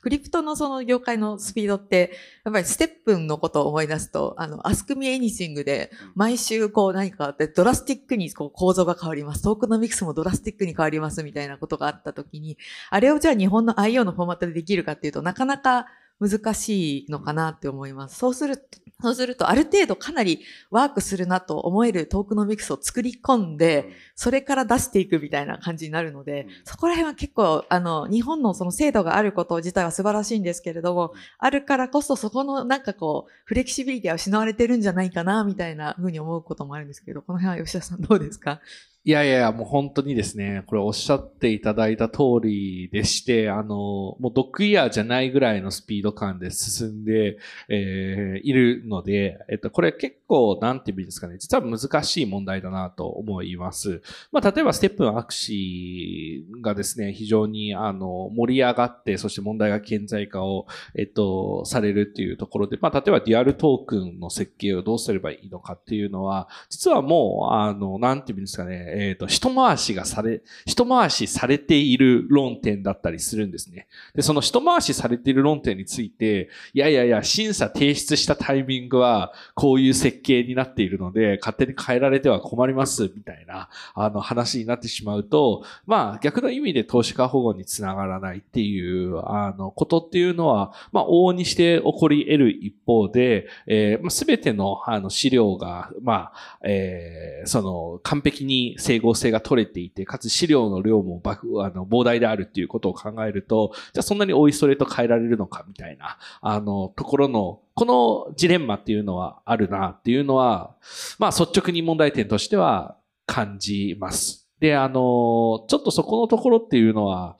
クリプトのその業界のスピードって、やっぱりステップンのことを思い出すと、あの、アスクミエニシングで、毎週こう何かあって、ドラスティックにこう構造が変わります。トークノミクスもドラスティックに変わりますみたいなことがあったときに、あれをじゃあ日本の IO のフォーマットでできるかっていうとなかなか難しいのかなって思います。そうすると、そうすると、ある程度かなりワークするなと思えるトークノミクスを作り込んで、それから出していくみたいな感じになるので、そこら辺は結構、あの、日本のその制度があること自体は素晴らしいんですけれども、あるからこそそこのなんかこう、フレキシビリティは失われてるんじゃないかな、みたいなふうに思うこともあるんですけど、この辺は吉田さんどうですか？いやいや、もう本当にですね、これおっしゃっていただいた通りでして、あの、もうドッグイヤーじゃないぐらいのスピード感で進んで、えー、いるので、えっと、これ結構、なんていうんですかね、実は難しい問題だなと思います。まあ、例えばステップンアクシーがですね、非常に、あの、盛り上がって、そして問題が顕在化を、えっと、されるっていうところで、まあ、例えばデュアルトークンの設計をどうすればいいのかっていうのは、実はもう、あの、なんていうんですかね、えっ、ー、と、一回しがされ、一回しされている論点だったりするんですね。で、その一回しされている論点について、いやいやいや、審査提出したタイミングは、こういう設計になっているので、勝手に変えられては困ります、みたいな、あの話になってしまうと、まあ逆の意味で投資家保護につながらないっていう、あの、ことっていうのは、まあ往々にして起こり得る一方で、えー、まあ、全てのあの資料が、まあ、えー、その完璧に整合性が取れていて、かつ資料の量もあの膨大であるっていうことを考えると、じゃあそんなにおいそれと変えられるのかみたいな、あの、ところの、このジレンマっていうのはあるなっていうのは、まあ率直に問題点としては感じます。で、あの、ちょっとそこのところっていうのは、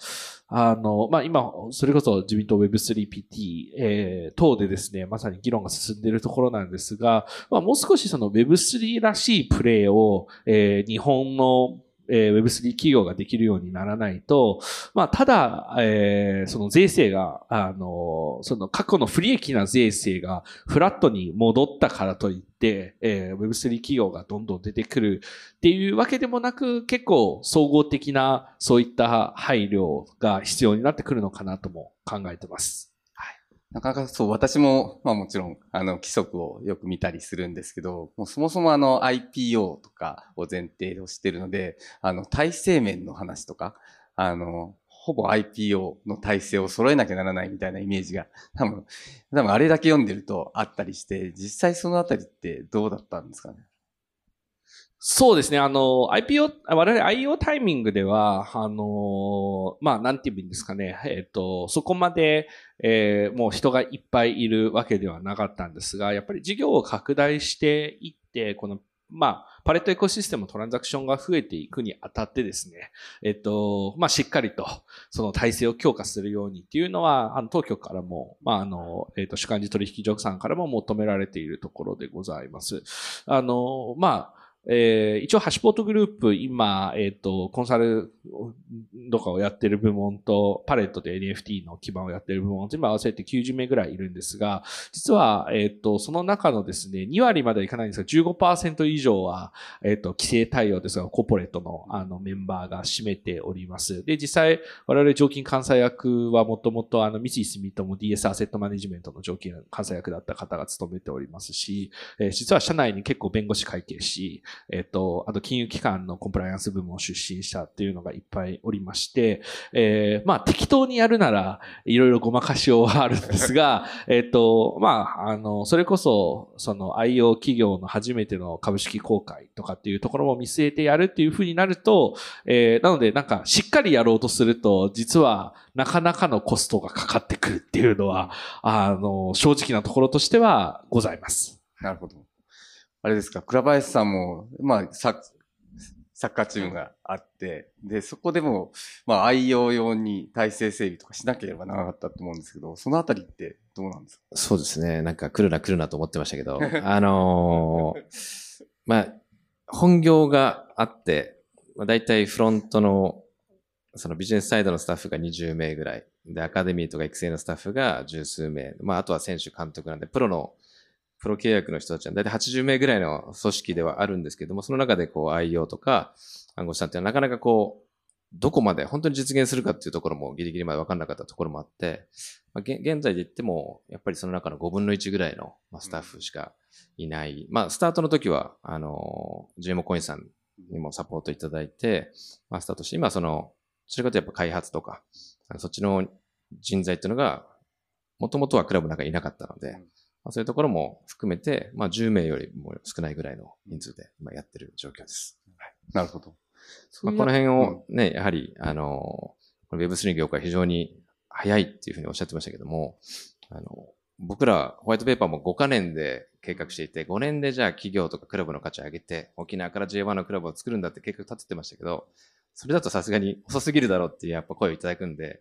あの、まあ、今、それこそ自民党 Web3PT、えー、等でですね、まさに議論が進んでいるところなんですが、まあ、もう少しその Web3 らしいプレイを、えー、日本のえー、Web3 企業ができるようにならないと、まあ、ただ、えー、その税制が、あの、その過去の不利益な税制がフラットに戻ったからといって、えー、Web3 企業がどんどん出てくるっていうわけでもなく、結構総合的なそういった配慮が必要になってくるのかなとも考えてます。なかなかそう、私も、まあもちろん、あの、規則をよく見たりするんですけど、もうそもそもあの IPO とかを前提としてるので、あの、体制面の話とか、あの、ほぼ IPO の体制を揃えなきゃならないみたいなイメージが、多分、多分あれだけ読んでるとあったりして、実際そのあたりってどうだったんですかね？そうですね。あの、IPO、我々 IO タイミングでは、あの、まあ、なんて言うんですかね。えっ、と、そこまで、えー、もう人がいっぱいいるわけではなかったんですが、やっぱり事業を拡大していって、この、まあ、パレットエコシステムトランザクションが増えていくにあたってですね、えっと、まあ、しっかりと、その体制を強化するようにっていうのは、あの、当局からも、まあ、あの、えっと、主幹事取引所さんからも求められているところでございます。あの、まあ、えー、一応ハシポートグループ、今、えっ、ー、と、コンサルとかをやってる部門と、パレットで NFT の基盤をやってる部門と、今合わせて90名ぐらいいるんですが、実は、えっ、ー、と、その中のですね、2割まではいかないんですが、15%以上は、えっ、と、規制対応ですが、コーポレートのあのメンバーが占めております。で、実際、我々常勤監査役はもともと、あの、三井住友 DS アセットマネジメントの常勤監査役だった方が務めておりますし、えー、実は社内に結構弁護士会計し、えっ、と、あと金融機関のコンプライアンス部門出身者っていうのがいっぱいおりまして、えー、まあ適当にやるならいろいろごまかしようはあるんですが、えっと、まあ、あの、それこそ、その IO 企業の初めての株式公開とかっていうところも見据えてやるっていうふうになると、えー、なのでなんかしっかりやろうとすると、実はなかなかのコストがかかってくるっていうのは、あの、正直なところとしてはございます。なるほど。あれですか、倉林さんも、まあ、ササッカーチームがあって、で、そこでも、まあ、愛用用に体制整備とかしなければならなかったと思うんですけど、そのあたりってどうなんですか？そうですね。なんか来るな来るなと思ってましたけど、[LAUGHS] あのー、まあ、本業があって、まあ、大体フロントの、そのビジネスサイドのスタッフが20名ぐらい、で、アカデミーとか育成のスタッフが十数名、まあ、あとは選手監督なんで、プロのプロ契約の人たちは大体80名ぐらいの組織ではあるんですけども、その中でこう IO とか暗号資産っていうのはなかなかこう、どこまで本当に実現するかっていうところもギリギリまで分かんなかったところもあって、まあ、現在で言っても、やっぱりその中の5分の1ぐらいのスタッフしかいない。まあ、スタートの時は、あの、GM コインさんにもサポートいただいて、まあ、スタートして、今その、それかとやっぱ開発とか、そっちの人材っていうのが、もともとはクラブの中にいなかったので、まあ、そういうところも含めて、まあ、10名よりも少ないぐらいの人数で今やってる状況です。はい、なるほど。まあ、この辺をね、やはり、あの、Web3 業界非常に早いっていうふうにおっしゃってましたけども、あの、僕らホワイトペーパーも5カ年で計画していて、5年でじゃあ企業とかクラブの価値を上げて、沖縄から J1 のクラブを作るんだって計画立ててましたけど、それだとさすがに遅すぎるだろうっていうやっぱ声をいただくんで、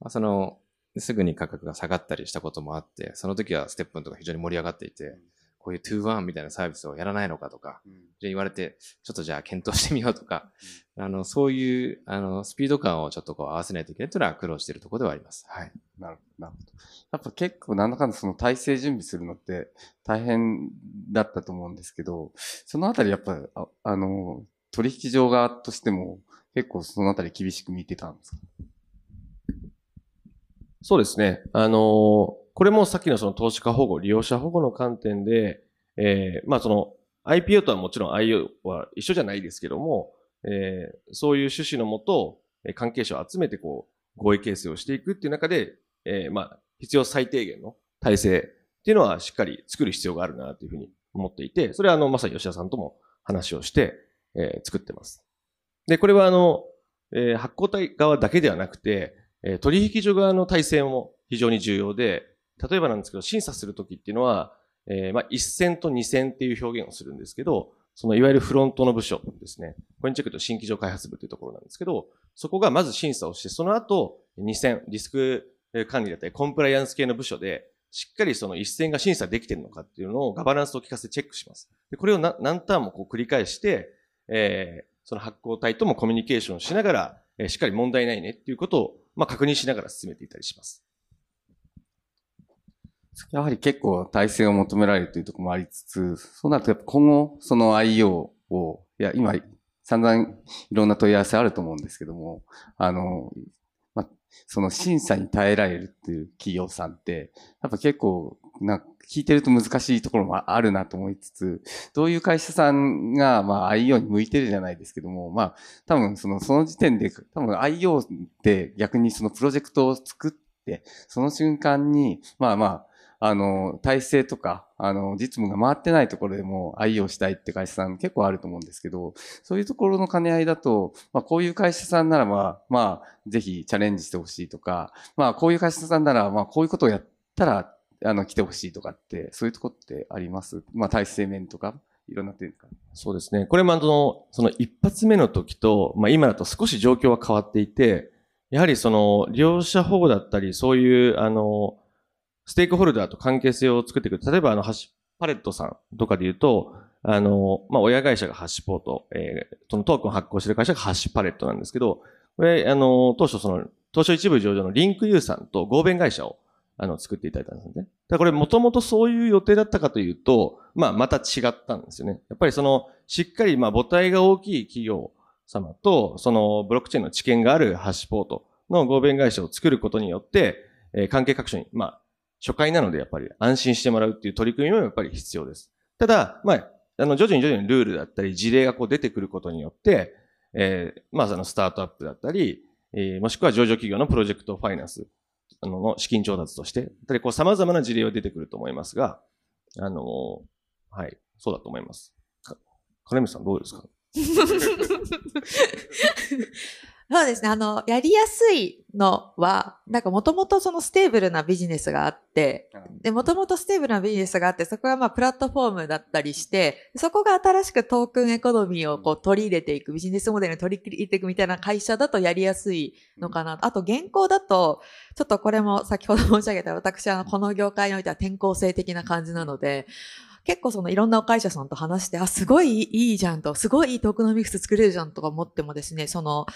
まあ、その、すぐに価格が下がったりしたこともあって、その時はステップンとか非常に盛り上がっていて、こういう2-1みたいなサービスをやらないのかとか、じゃ言われて、ちょっとじゃあ検討してみようとか、あの、そういう、あの、スピード感をちょっとこう合わせないといけないというのは苦労しているところではあります。はい。なるほど。なるほど。やっぱ結構なんだかんだその体制準備するのって大変だったと思うんですけど、そのあたりやっぱ、ああの、取引所側としても結構そのあたり厳しく見てたんですか？そうですね。あのー、これもさっきのその投資家保護、利用者保護の観点で、えー、まあその IPO とはもちろん IO は一緒じゃないですけども、えー、そういう趣旨のもと、関係者を集めてこう、合意形成をしていくっていう中で、えー、まあ、必要最低限の体制っていうのはしっかり作る必要があるなというふうに思っていて、それはあの、まさに吉田さんとも話をして、えー、作ってます。で、これはあの、えー、発行体側だけではなくて、え、取引所側の体制も非常に重要で、例えばなんですけど、審査するときっていうのは、え、まあ、一線と二線っていう表現をするんですけど、そのいわゆるフロントの部署ですね。これにチェックと新規上開発部というところなんですけど、そこがまず審査をして、その後、二線、リスク管理だったり、コンプライアンス系の部署で、しっかりその一線が審査できてるのかっていうのをガバナンスを聞かせてチェックします。でこれを何ターンもこう繰り返して、えー、その発行体ともコミュニケーションしながら、えー、しっかり問題ないねっていうことを、まあ、確認しながら進めていたりします。やはり結構体制を求められるというところもありつつ、そうなるとやっぱ今後、その IO を、いや、今、散々いろんな問い合わせあると思うんですけども、あの、ま、その審査に耐えられるっていう企業さんって、やっぱ結構、な聞いてると難しいところもあるなと思いつつ、どういう会社さんが、まあ IO に向いてるじゃないですけども、まあ多分その、その時点で、多分 IO って逆にそのプロジェクトを作って、その瞬間に、まあまあ、あの、体制とか、あの、実務が回ってないところでも愛用したいって会社さん結構あると思うんですけど、そういうところの兼ね合いだと、まあ、こういう会社さんならば、まあ、ぜひチャレンジしてほしいとか、まあ、こういう会社さんなら、まあ、こういうことをやったら、あの、来てほしいとかって、そういうとこってあります？まあ、体制面とか、いろんな点か。そうですね。これもあの、その一発目の時と、まあ、今だと少し状況は変わっていて、やはりその、利用者保護だったり、そういう、あの、ステークホルダーと関係性を作っていく。例えば、あの、ハッシパレットさんとかで言うと、あの、まあ、親会社がハッシュポート、えー、そのトークン発行してる会社がハッシュパレットなんですけど、これ、あの、当初その、東証一部上場のリンクユーさんと合弁会社を、あの、作っていただいたんですね。だこれ、もともとそういう予定だったかというと、まあ、また違ったんですよね。やっぱりその、しっかり、まあ、母体が大きい企業様と、その、ブロックチェーンの知見があるハッシュポートの合弁会社を作ることによって、えー、関係各所に、まあ、初回なのでやっぱり安心してもらうっていう取り組みもやっぱり必要です。ただ、まあ、あの、徐々に徐々にルールだったり事例がこう出てくることによって、えー、まあ、そのスタートアップだったり、えー、もしくは上場企業のプロジェクトファイナンスあのの資金調達として、やっぱりこう様々な事例は出てくると思いますが、あのはい、そうだと思います。金光さんどうですか？[LAUGHS] そうですね。あの、やりやすいのは、なんかもともとそのステーブルなビジネスがあって、で、もともとステーブルなビジネスがあって、そこがまあプラットフォームだったりして、そこが新しくトークンエコノミーをこう取り入れていく、ビジネスモデルに取り入れていくみたいな会社だとやりやすいのかな。あと、現行だと、ちょっとこれも先ほど申し上げた私はこの業界においては転校生的な感じなので、結構そのいろんなお会社さんと話して、あ、すごいいいじゃんと、すごいいいトークノミクス作れるじゃんとか思ってもですね、その、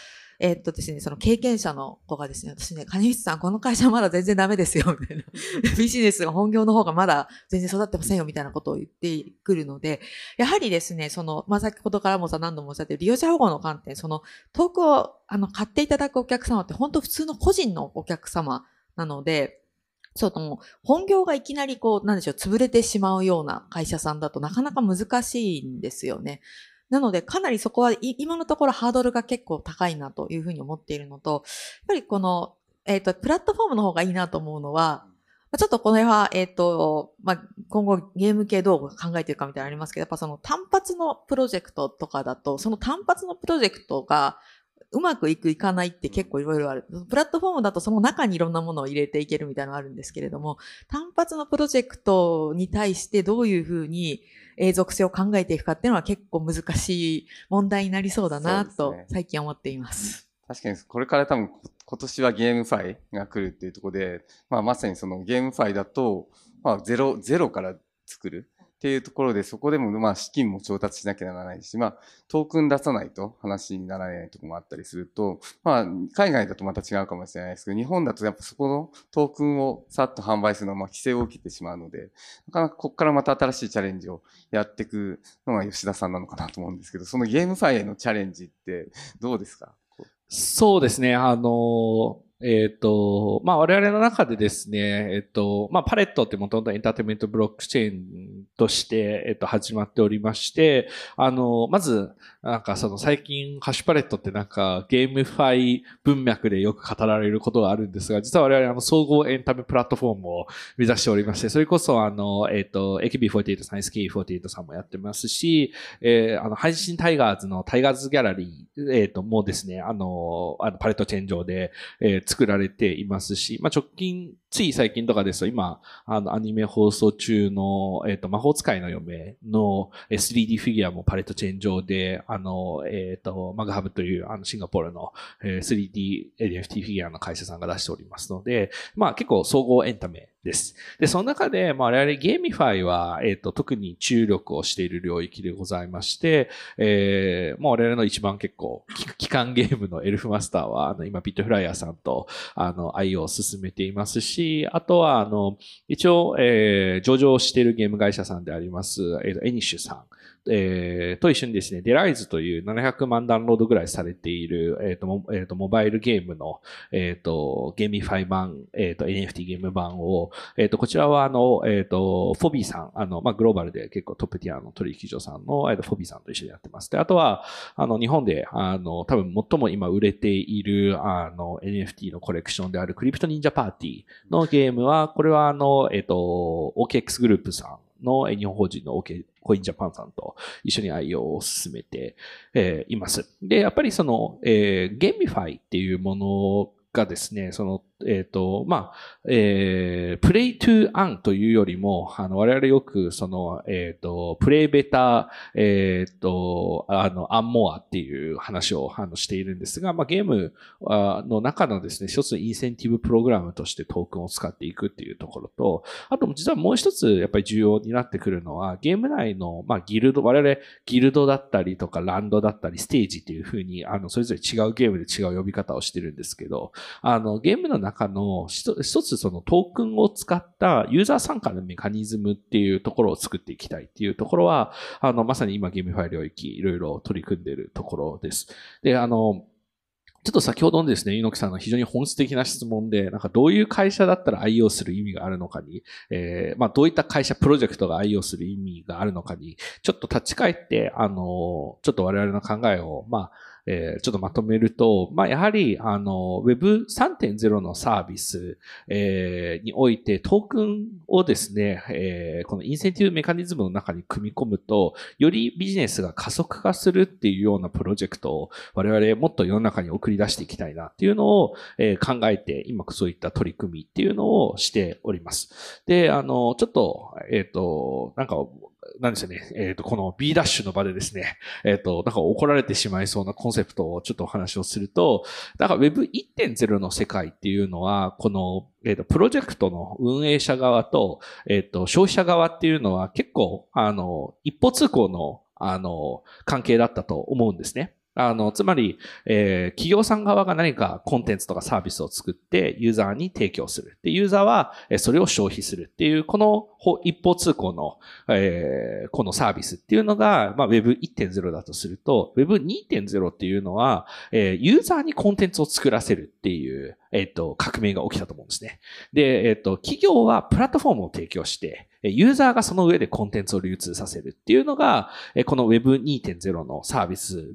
えー、っとですね、その経験者の子がですね、私ね、金光さん、この会社まだ全然ダメですよ、みたいな。[LAUGHS] ビジネスが本業の方がまだ全然育ってませんよ、みたいなことを言ってくるので、やはりですね、その、まあ、先ほどからもさ、何度もおっしゃってる利用者保護の観点、その、トークを、あの、買っていただくお客様って、本当普通の個人のお客様なので、その、本業がいきなりこう、なんでしょう、潰れてしまうような会社さんだとなかなか難しいんですよね。なので、かなりそこは今のところハードルが結構高いなというふうに思っているのと、やっぱりこの、えっ、ー、と、プラットフォームの方がいいなと思うのは、ちょっとこの辺は、えっ、ー、と、まあ、今後ゲーム系どう考えてるかみたいなのありますけど、やっぱその単発のプロジェクトとかだと、その単発のプロジェクトがうまくいくいかないって結構いろいろある。プラットフォームだとその中にいろんなものを入れていけるみたいなのがあるんですけれども、単発のプロジェクトに対してどういうふうに永続性を考えていくかっていうのは結構難しい問題になりそうだなと最近思っています。確かにこれから多分今年はゲームファイが来るっていうところで、まあ、まさにそのゲームファイだと、まあ、ゼロ、ゼロから作る。っていうところで、そこでもまあ資金も調達しなきゃならないし、まあトークン出さないと話にならないところもあったりすると、まあ海外だとまた違うかもしれないですけど、日本だとやっぱそこのトークンをさっと販売するのはまあ規制を受けてしまうので、なかなかここからまた新しいチャレンジをやっていくのが吉田さんなのかなと思うんですけど、そのゲームファイへのチャレンジってどうですか？そうですね。あの、えっ、ー、と、まあ、我々の中でですね、えっ、ー、と、まあ、パレットってもともとエンターテイメントブロックチェーンとして、えっ、ー、と、始まっておりまして、あの、まず、なんかその最近、ハッシュパレットってなんか GameFi 文脈でよく語られることがあるんですが、実は我々あの総合エンタメプラットフォームを目指しておりまして、それこそあの、えっ、と、AKB48 サイエンス K48 さんもやってますし、えー、あの、阪神タイガースのタイガースギャラリー、えっ、と、もうですね、あの、あのパレットチェーン上で、えー、作られていますし、まあ、直近、つい最近とかですと、今、あの、アニメ放送中の、えっ、ー、と、魔法使いの嫁の 3D フィギュアもパレットチェーン上で、あの、えっ、ー、と、マグハブという、あの、シンガポールの、3D NFT フィギュアの会社さんが出しておりますので、まあ、結構総合エンタメです。で、その中で、まあ、我々 GameFi は、えっ、ー、と、特に注力をしている領域でございまして、えー、まあ、我々の一番結構、基幹ゲームのエルフマスターは、あの、今、ビットフライヤーさんと、あの、 IEO を進めていますし、あとは、あの、一応、えー、上場しているゲーム会社さんであります、えっ、と、エニッシュさん。えー、と一緒にですね、ディライズという700万ダウンロードぐらいされている、えっ、ー、と、えっ、ー、と、モバイルゲームの、えっ、と、 GameFi 版、えっ、と、NFT ゲーム版を、えっ、と、こちらは、あの、えっ、と、 Huobi さん、あの、まあ、グローバルで結構トップティアの取引所さんの、えっ、と、 Huobi さんと一緒にやってます。で、あとは、あの、日本で、あの、多分最も今売れている、あの、NFT のコレクションである CryptoNinja Party のゲームは、これは、あの、えっ、と、OKX グループさん、の日本法人の OK コインジャパンさんと一緒に IEO を進めて、えー、います。で、やっぱりその、えー、 GameFi っていうものがですね、その、えっ、ー、と、まあ、えー、 Play to Earn というよりも、あの、我々よく、その、えっ、ー、と、 Play better、えっ、ー、と、あの、 earn more っていう話を、あの、しているんですが、まあ、ゲームの中のですね、一つインセンティブプログラムとしてトークンを使っていくっていうところと、あと、実はもう一つ、やっぱり重要になってくるのは、ゲーム内の、まあ、ギルド、我々、ギルドだったりとか、ランドだったり、ステージっていうふうに、あの、それぞれ違うゲームで違う呼び方をしてるんですけど、あの、ゲームの中中の一つそのトークンを使ったユーザー参加のメカニズムっていうところを作っていきたいっていうところは、あの、まさに今ゲームファイル領域いろいろ取り組んでいるところです。で、あの、ちょっと先ほどのですね、猪木さんの非常に本質的な質問で、なんかどういう会社だったら愛用する意味があるのかに、えー、まあどういった会社、プロジェクトが愛用する意味があるのかに、ちょっと立ち返って、あの、ちょっと我々の考えを、まあ、えー、ちょっとまとめると、まあ、やはり、あの、Web3.0 のサービス、えー、においてトークンをですね、えー、このインセンティブメカニズムの中に組み込むと、よりビジネスが加速化するっていうようなプロジェクトを我々もっと世の中に送り出していきたいなっていうのを、えー、考えて、今そういった取り組みっていうのをしております。で、あの、ちょっと、えっ、ー、と、なんか、なんですよね、えっ、ー、と、この B ダッシュの場でですね、えっ、ー、と、なんか怒られてしまいそうなコンセプトをちょっとお話をすると、だから Web1.0 の世界っていうのは、この、えっ、ー、と、プロジェクトの運営者側と、えっ、と、消費者側っていうのは結構、あの、一方通行の、あの、関係だったと思うんですね。あの、つまり、えー、企業さん側が何かコンテンツとかサービスを作ってユーザーに提供する。で、ユーザーはそれを消費するっていう、この一方通行の、えー、このサービスっていうのが、まあ、Web1.0 だとすると、Web2.0 っていうのは、えー、ユーザーにコンテンツを作らせるっていう、えっ、と、革命が起きたと思うんですね。で、えっ、と、企業はプラットフォームを提供して、ユーザーがその上でコンテンツを流通させるっていうのが、この Web2.0 のサービス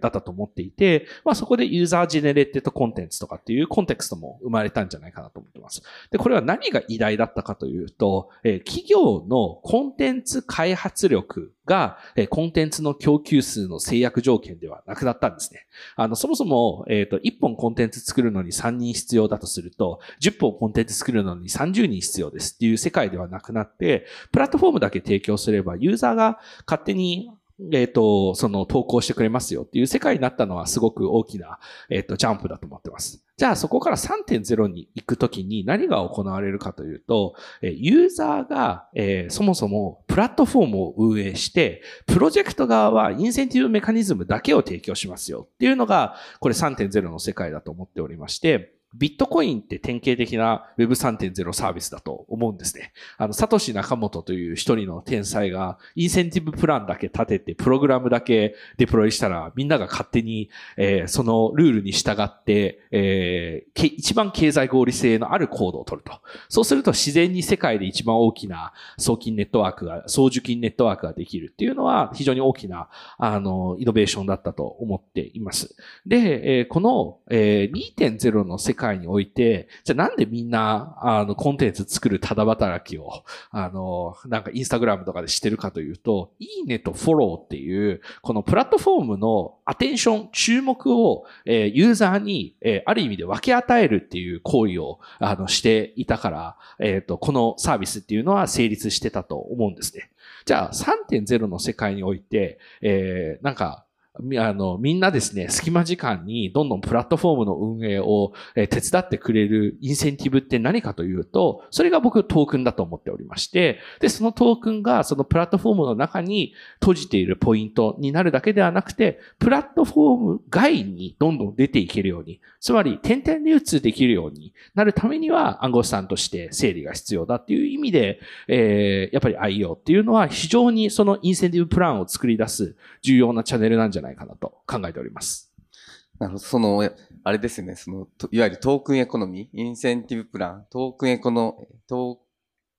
だったと思っていて、まあそこでユーザージェネレテッドコンテンツとかっていうコンテクストも生まれたんじゃないかなと思ってます。で、これは何が偉大だったかというと、企業のコンテンツ開発力が、えコンテンツの供給数の制約条件ではなくなったんですね。あの、そもそも、えっ、と、1本コンテンツ作るのに3人必要だとすると、10本コンテンツ作るのに30人必要ですっていう世界ではなくなって、プラットフォームだけ提供すれば、ユーザーが勝手にえっ、ー、と、その投稿してくれますよっていう世界になったのはすごく大きな、えっ、ー、と、ジャンプだと思ってます。じゃあそこから3.0に行くときに何が行われるかというと、ユーザーが、えー、そもそもプラットフォームを運営して、プロジェクト側はインセンティブメカニズムだけを提供しますよっていうのが、これ3.0の世界だと思っておりまして、ビットコインって典型的な Web3.0 サービスだと思うんですね。あの、サトシ・ナカモトという一人の天才が、インセンティブプランだけ立てて、プログラムだけデプロイしたら、みんなが勝手に、えー、そのルールに従って、えー、一番経済合理性のある行動を取ると。そうすると自然に世界で一番大きな送金ネットワークが、送受金ネットワークができるっていうのは、非常に大きな、あの、イノベーションだったと思っています。で、えー、この、えー、2.0の世界界において、じゃあなんでみんな、あの、コンテンツ作るただ働きを、あの、なんかインスタグラムとかでしてるかというと、いいねとフォローっていう、このプラットフォームのアテンション、注目を、えー、ユーザーに、えー、ある意味で分け与えるっていう行為を、あの、していたから、えっ、ー、と、このサービスっていうのは成立してたと思うんですね。じゃあ3.0の世界において、えー、なんか、あの、みんなですね、隙間時間にどんどんプラットフォームの運営を手伝ってくれるインセンティブって何かというと、それが僕トークンだと思っておりまして、で、そのトークンがそのプラットフォームの中に閉じているポイントになるだけではなくて、プラットフォーム外にどんどん出ていけるように、つまり点々流通できるようになるためには暗号資産として整理が必要だっていう意味で、えー、やっぱり IEO っていうのは非常にそのインセンティブプランを作り出す重要なチャンネルなんじゃないかなと考えております。なるほど。その、あれですね、その、いわゆるトークンエコノミー、インセンティブプラン、トークンエコノ、ト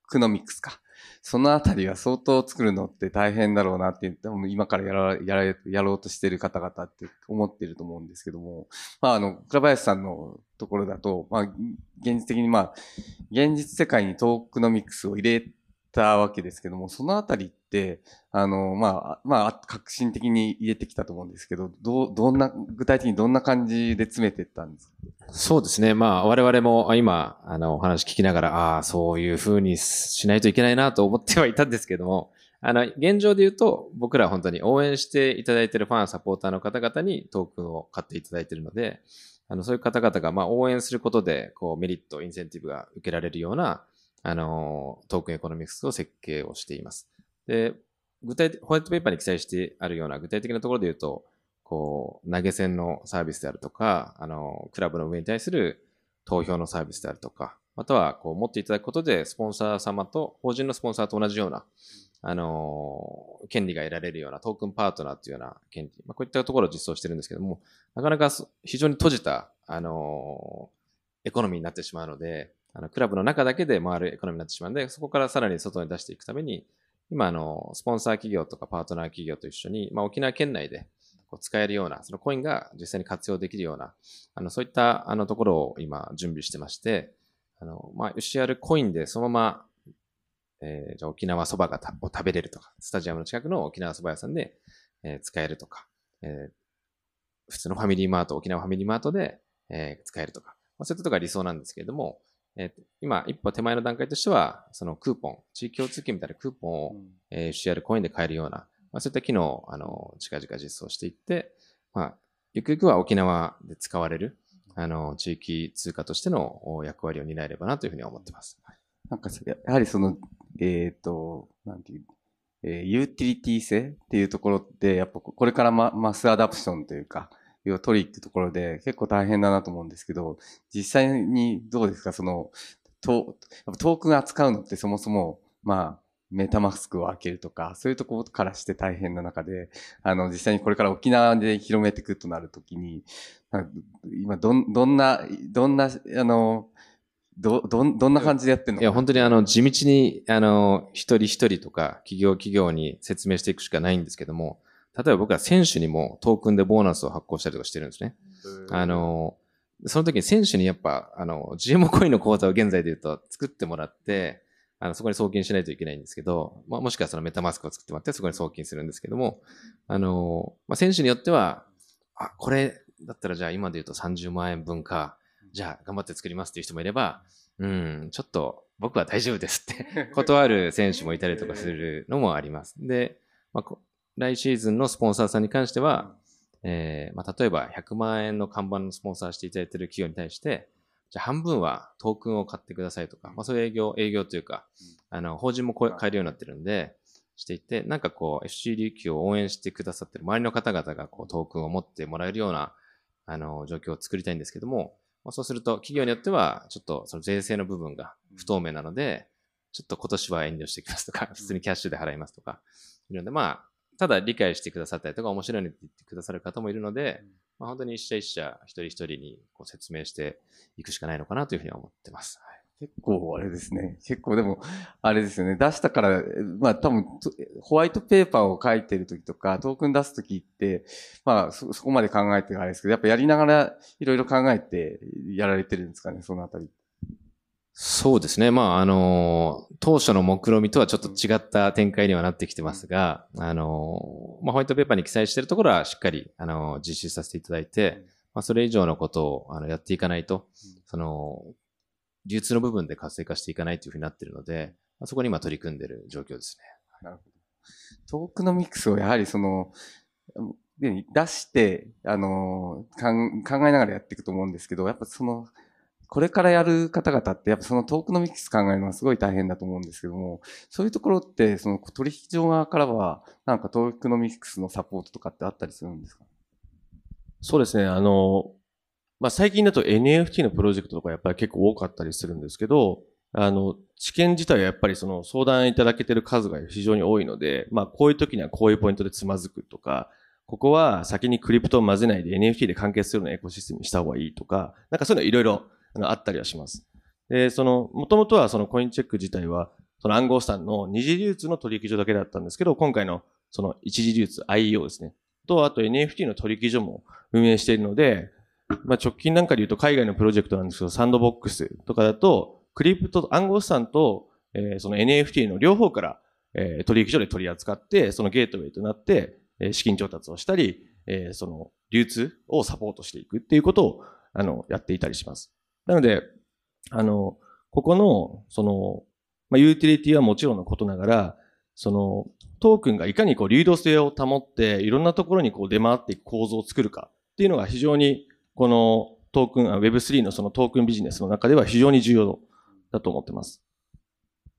ークノミクスか。そのあたりは相当作るのって大変だろうなって今からやら、やら、やろうとしてる方々って思ってると思うんですけども、まあ、あの、倉林さんのところだと、まあ、現実的にまあ、現実世界にトークノミクスを入れたわけですけども、そのあたりって、あの、まあ、まあ、革新的に入れてきたと思うんですけど、ど、どんな、具体的にどんな感じで詰めていったんですか？そうですね。まあ、我々も今、あの、お話聞きながら、ああ、そういうふうにしないといけないなと思ってはいたんですけども、あの、現状で言うと、僕ら本当に応援していただいているファン、サポーターの方々にトークンを買っていただいているので、あの、そういう方々が、まあ、応援することで、こう、メリット、インセンティブが受けられるような、あの、トークンエコノミクスを設計をしています。で、具体的、ホワイトペーパーに記載してあるような具体的なところで言うと、こう、投げ銭のサービスであるとか、あの、クラブの運営に対する投票のサービスであるとか、または、こう、持っていただくことで、スポンサー様と、法人のスポンサーと同じような、あの、権利が得られるようなトークンパートナーというような権利、まあ、こういったところを実装してるんですけども、なかなか非常に閉じた、あの、エコノミーになってしまうので、あの、クラブの中だけで回るエコノミーになってしまうので、そこからさらに外に出していくために、今、あの、スポンサー企業とかパートナー企業と一緒に、まあ、沖縄県内でこう使えるような、そのコインが実際に活用できるような、あの、そういったあのところを今準備してまして、あの、まあ、UCR コインでそのまま、えー、じゃ沖縄そばがを食べれるとか、スタジアムの近くの沖縄そば屋さんで、えー、使えるとか、えー、普通のファミリーマート、沖縄ファミリーマートで、えー、使えるとか、まあ、そういったところが理想なんですけれども、えー、今、一歩手前の段階としては、そのクーポン、地域共通券みたいなクーポンを、うん、えー、CR コインで買えるような、まあ、そういった機能を、あの、近々実装していって、まあ、ゆくゆくは沖縄で使われる、あの、地域通貨としての役割を担えればなというふうに思ってます。なんか、やはりその、えっ、ー、と、なんていう、えー、ユーティリティ性っていうところで、やっぱこれからマ mass adoption というか、要は取りってところで結構大変だなと思うんですけど、実際にどうですか？その、トトークン扱うのってそもそも、まあ、メタマスクを開けるとか、そういうところからして大変な中で、あの、実際にこれから沖縄で広めていくとなるときに、今、どん、どんな、どんな、あの、ど、どん、どんな感じでやってんのいや、本当にあの、地道に、あの、一人一人とか、企業企業に説明していくしかないんですけども、例えば僕は選手にもトークンでボーナスを発行したりとかしてるんですね。あの、その時に選手にやっぱ、あの、GMO コインの口座を現在で言うと作ってもらって、あの、そこに送金しないといけないんですけど、まあ、もしくはそのメタマスクを作ってもらって、そこに送金するんですけども、あの、まあ、選手によっては、あ、これだったらじゃあ今で言うと30万円分か、じゃあ頑張って作りますっていう人もいれば、うん、ちょっと僕は大丈夫ですって [LAUGHS] 断る選手もいたりとかするのもあります。で、まあ、来シーズンのスポンサーさんに関しては、えーまあ、例えば100万円の看板のスポンサーしていただいている企業に対して、じゃあ半分はトークンを買ってくださいとか、まあ、そういう営業、営業というか、あの、法人も買えるようになってるんで、していて、なんかこう、FC 琉球を応援してくださってる周りの方々がこう、トークンを持ってもらえるような、あの、状況を作りたいんですけども、まあ、そうすると企業によってはちょっとその税制の部分が不透明なので、ちょっと今年は遠慮してきますとか、普通にキャッシュで払いますとか、いるので、まあ、ただ理解してくださったりとか、面白いねって言ってくださる方もいるので、まあ、本当に一社一社、一人一人にこう説明していくしかないのかなというふうに思ってます。はい結構あれですね。結構でも、あれですよね。出したから、まあ多分、ホワイトペーパーを書いてる時とか、トークン出す時って、まあそこまで考えてるあれですけど、やっぱやりながらいろいろ考えてやられてるんですかね、そのあたり。そうですね。まあ、あの、当初の目論見みとはちょっと違った展開にはなってきてますが、あの、まあ、ホワイトペーパーに記載しているところはしっかり、あの、実施させていただいて、まあ、それ以上のことをあのやっていかないと、その、流通の部分で活性化していかないというふうになっているので、まあ、そこに今取り組んでいる状況ですね。なるほど。トークノミクスをやはりその、出して、あの、考えながらやっていくと思うんですけど、やっぱその、これからやる方々って、やっぱそのトークノミクス考えるのはすごい大変だと思うんですけども、そういうところって、その取引所側からは、なんかトークノミクスのサポートとかってあったりするんですか？そうですね。あの、まあ、最近だと NFT のプロジェクトとかやっぱり結構多かったりするんですけど、あの、知見自体はやっぱりその相談いただけてる数が非常に多いので、まあ、こういう時にはこういうポイントでつまずくとか、ここは先にクリプトを混ぜないで NFT で完結するようなエコシステムにした方がいいとか、なんかそういうのいろいろあったりはします。で、その、もともとはそのコインチェック自体は、その暗号資産の二次流通の取引所だけだったんですけど、今回のその一次流通 IEO ですね。と、あと NFT の取引所も運営しているので、まあ、直近なんかで言うと海外のプロジェクトなんですけど、サンドボックスとかだと、クリプト、暗号資産と、えー、その NFT の両方から、えー、取引所で取り扱って、そのゲートウェイとなって、えー、資金調達をしたり、えー、その流通をサポートしていくっていうことを、あの、やっていたりします。なので、あの、ここの、その、まあ、ユーティリティはもちろんのことながら、その、トークンがいかにこう流動性を保って、いろんなところにこう出回っていく構造を作るかっていうのが非常に、このトークン、Web3 のそのトークンビジネスの中では非常に重要だと思ってます。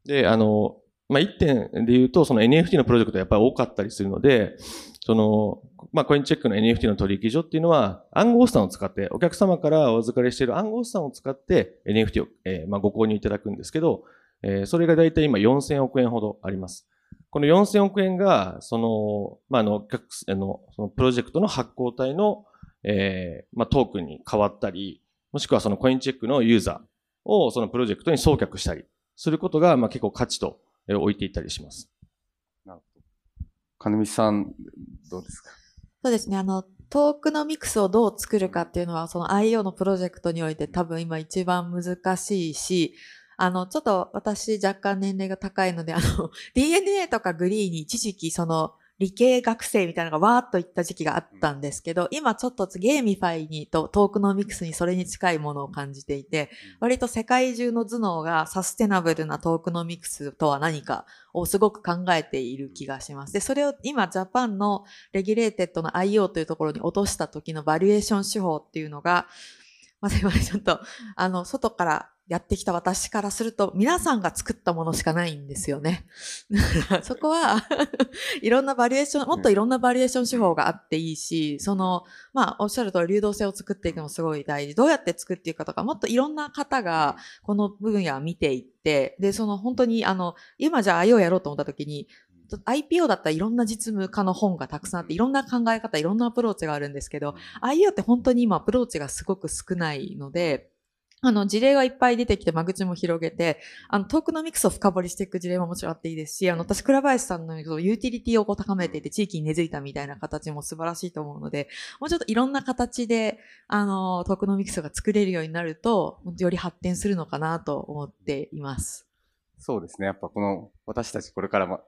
で、あの、まあ、一点で言うと、その NFT のプロジェクトやっぱり多かったりするので、その、まあ、コインチェックの NFT の取引所っていうのは、暗号資産を使って、お客様からお預かりしている暗号資産を使って NFT を、えー、まあ、ご購入いただくんですけど、えー、それが大体今4000億円ほどあります。この4000億円が、その、まあ、あの、あの、そのプロジェクトの発行体の、えー、まあ、トークンに変わったり、もしくはそのコインチェックのユーザーをそのプロジェクトに送客したりすることが、まあ、結構価値と置いていたりします。金光さん、どうですか？そうですね。あの、トークのミックスをどう作るかっていうのは、その IO のプロジェクトにおいて多分今一番難しいし、あの、ちょっと私若干年齢が高いので、あの、[LAUGHS] DNA とかグリーに一時期その、理系学生みたいなのがわーっといった時期があったんですけど、今ちょっと GameFi にとトークノミクスにそれに近いものを感じていて、割と世界中の頭脳がサステナブルなトークノミクスとは何かをすごく考えている気がします。で、それを今ジャパンのレギュレーテッドの IO というところに落とした時のバリュエーション手法っていうのが、まあ、すいません、ちょっと、あの、外からやってきた私からすると、皆さんが作ったものしかないんですよね。[LAUGHS] そこは [LAUGHS] いろんなバリエーション、もっといろんなバリエーション手法があっていいし、その、まあ、おっしゃる通り流動性を作っていくのもすごい大事。どうやって作っていくかとか、もっといろんな方がこの分野を見ていって、で、その本当に、あの、今じゃあ IO やろうと思った時に、IPO だったらいろんな実務家の本がたくさんあって、いろんな考え方、いろんなアプローチがあるんですけど、IO って本当に今アプローチがすごく少ないので、あの、事例がいっぱい出てきて、間口も広げて、あの、トークノミクスを深掘りしていく事例ももちろんあっていいですし、あの、私、倉林さんのユーティリティをこう高めていて、地域に根付いたみたいな形も素晴らしいと思うので、もうちょっといろんな形で、あの、トークノミクスが作れるようになると、より発展するのかなと思っています。そうですね。やっぱこの、私たちこれからま、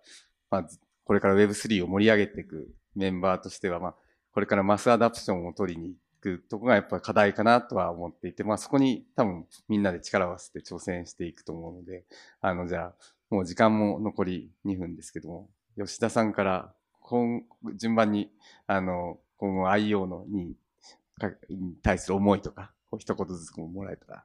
まあ、これから Web3 を盛り上げていくメンバーとしては、まあ、これから mass adoption を取りに行くとこがやっぱ課題かなとは思っていて、まあそこに多分みんなで力を合わせて挑戦していくと思うので、あのじゃあ、もう時間も残り2分ですけども、吉田さんから今、順番に、あの、今後 IO のに対する思いとか、一言ずつもらえたら。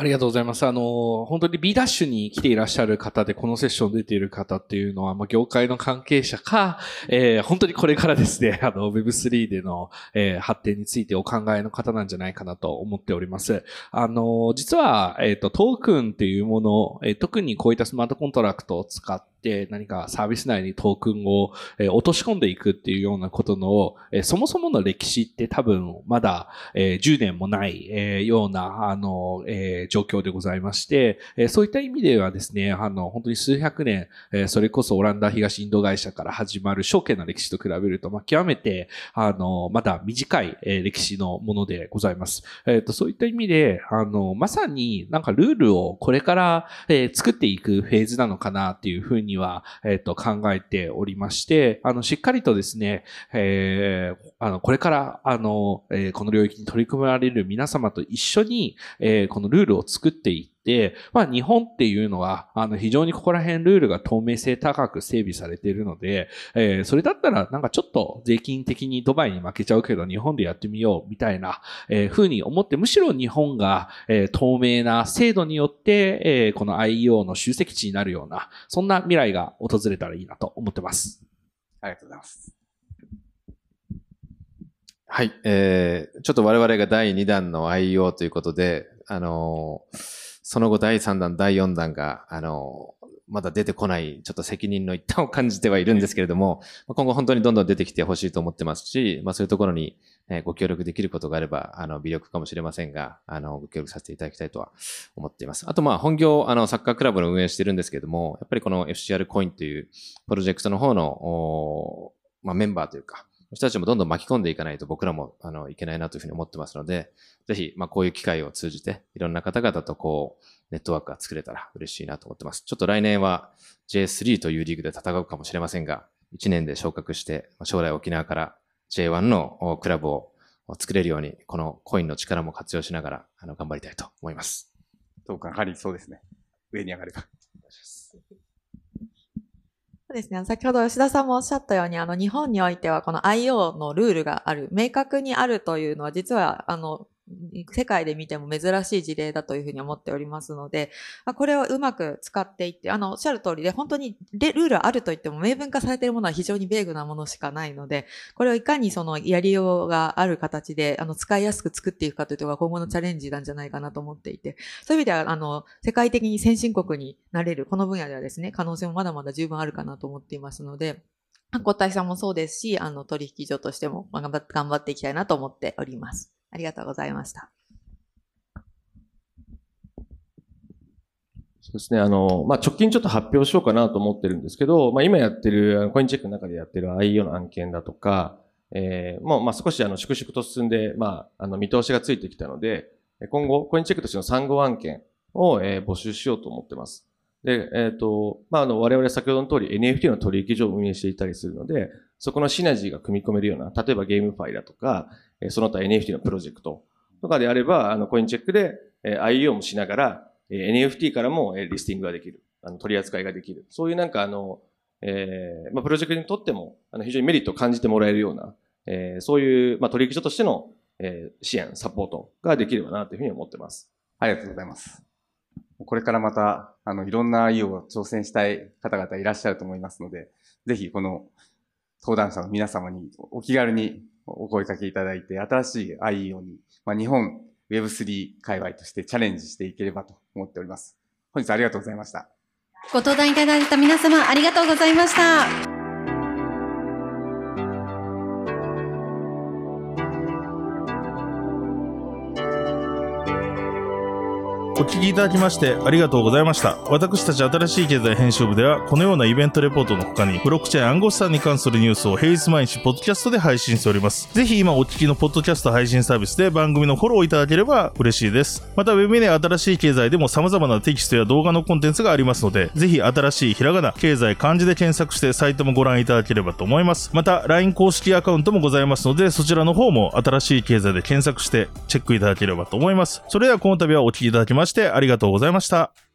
ありがとうございます。あの、本当に B ダッシュに来ていらっしゃる方で、このセッション出ている方っていうのは、まあ、業界の関係者か、えー、本当にこれからですね、[LAUGHS] あの、Web3 での、えー、発展についてお考えの方なんじゃないかなと思っております。あの、実は、えっ、ー、と、トークンっていうものを、えー、特にこういったスマートコントラクトを使って、何かサービス内にトークンを、え、落とし込んでいくっていうようなことの、え、そもそもの歴史って多分まだ、え、10年もない、え、ような、あの、え、状況でございます。まして、えそういった意味ではですね、あの、本当に数百年、えそれこそオランダ東インド会社から始まる証券の歴史と比べると、まあ、極めて、あの、まだ短い、え歴史のものでございます。えっ、と、そういった意味で、あの、まさになんかルールをこれから、え作っていくフェーズなのかなっていうふうにには、えっ、と、考えておりまして、あの、しっかりとですね、えー、あの、これから、あの、えー、この領域に取り組まれる皆様と一緒に、えー、このルールを作っていって、でまあ日本っていうのは、あの非常にここら辺ルールが透明性高く整備されているので、えー、それだったらなんかちょっと税金的にドバイに負けちゃうけど日本でやってみようみたいな、えー、風に思って、むしろ日本が、えー、透明な制度によって、えー、この IEO の集積地になるような、そんな未来が訪れたらいいなと思ってます。ありがとうございます。はい。えー、ちょっと我々が第2弾の IEO ということで、あのーその後第3弾、第4弾が、あの、まだ出てこない、ちょっと責任の一端を感じてはいるんですけれども、今後本当にどんどん出てきてほしいと思ってますし、まあそういうところに、えご協力できることがあれば、あの、微力かもしれませんが、あの、ご協力させていただきたいとは思っています。あと、まあ、本業、あの、サッカークラブの運営してるんですけれども、やっぱりこの FCR コインというプロジェクトの方の、まあ、メンバーというか、人たちもどんどん巻き込んでいかないと僕らも、あの、いけないなというふうに思ってますので、ぜひ、まあ、こういう機会を通じて、いろんな方々とこう、ネットワークが作れたら嬉しいなと思ってます。ちょっと来年は J3 というリーグで戦うかもしれませんが、1年で昇格して、将来沖縄から J1 のクラブを作れるように、このコインの力も活用しながら、あの、頑張りたいと思います。どうか、やはりそうですね。上に上がれば。そうですね。先ほど吉田さんもおっしゃったように、あの、日本においてはこの IO のルールがある、明確にあるというのは、実は、あの、世界で見ても珍しい事例だというふうに思っておりますので、これをうまく使っていって、あの、おっしゃる通りで、本当にルールあると言っても明文化されているものは非常にベーグなものしかないので、これをいかにそのやりようがある形で、あの、使いやすく作っていくかというのが今後のチャレンジなんじゃないかなと思っていて、そういう意味では、あの、世界的に先進国になれる、この分野ではですね、可能性もまだまだ十分あるかなと思っていますので、国体さんもそうですし、あの、取引所としても頑張っていきたいなと思っております。ありがとうございました。そうですね。あの、まあ、直近ちょっと発表しようかなと思ってるんですけど、まあ、今やってる、コインチェックの中でやってる IEO の案件だとか、えー、もう、まあ、少しあの、粛々と進んで、まあ、あの、見通しがついてきたので、今後、コインチェックとしての3号案件を、えー、募集しようと思ってます。で、えっ、ー、と、まあ、あの、我々先ほどの通り NFT の取引所を運営していたりするので、そこのシナジーが組み込めるような、例えばゲームファイだとか、その他 NFT のプロジェクトとかであれば、あの、コインチェックで、え IEO もしながら、NFT からもリスティングができる。あの取り扱いができる。そういうなんかあの、えー、まあ、プロジェクトにとっても、あの、非常にメリットを感じてもらえるような、えー、そういう、まあ、取引所としての、えー、支援、サポートができればなというふうに思ってます。ありがとうございます。これからまた、あの、いろんな IO を挑戦したい方々いらっしゃると思いますので、ぜひこの登壇者の皆様にお気軽にお声掛けいただいて、新しい IO に、まあ、日本 Web3 界隈としてチャレンジしていければと思っております。本日ありがとうございました。ご登壇いただいた皆様ありがとうございました。聞きいただきましてありがとうございました。私たち新しい経済編集部では、このようなイベントレポートの他に、ブロックチェーン暗号資産に関するニュースを平日毎日ポッドキャストで配信しております。ぜひ今お聞きのポッドキャスト配信サービスで番組のフォローいただければ嬉しいです。また、ウェブで新しい経済でも様々なテキストや動画のコンテンツがありますので、ぜひ新しいひらがな、経済、漢字で検索してサイトもご覧いただければと思います。また、LINE 公式アカウントもございますので、そちらの方も新しい経済で検索してチェックいただければと思います。それではこの度はお聞きいただきましてありがとうございました。いました。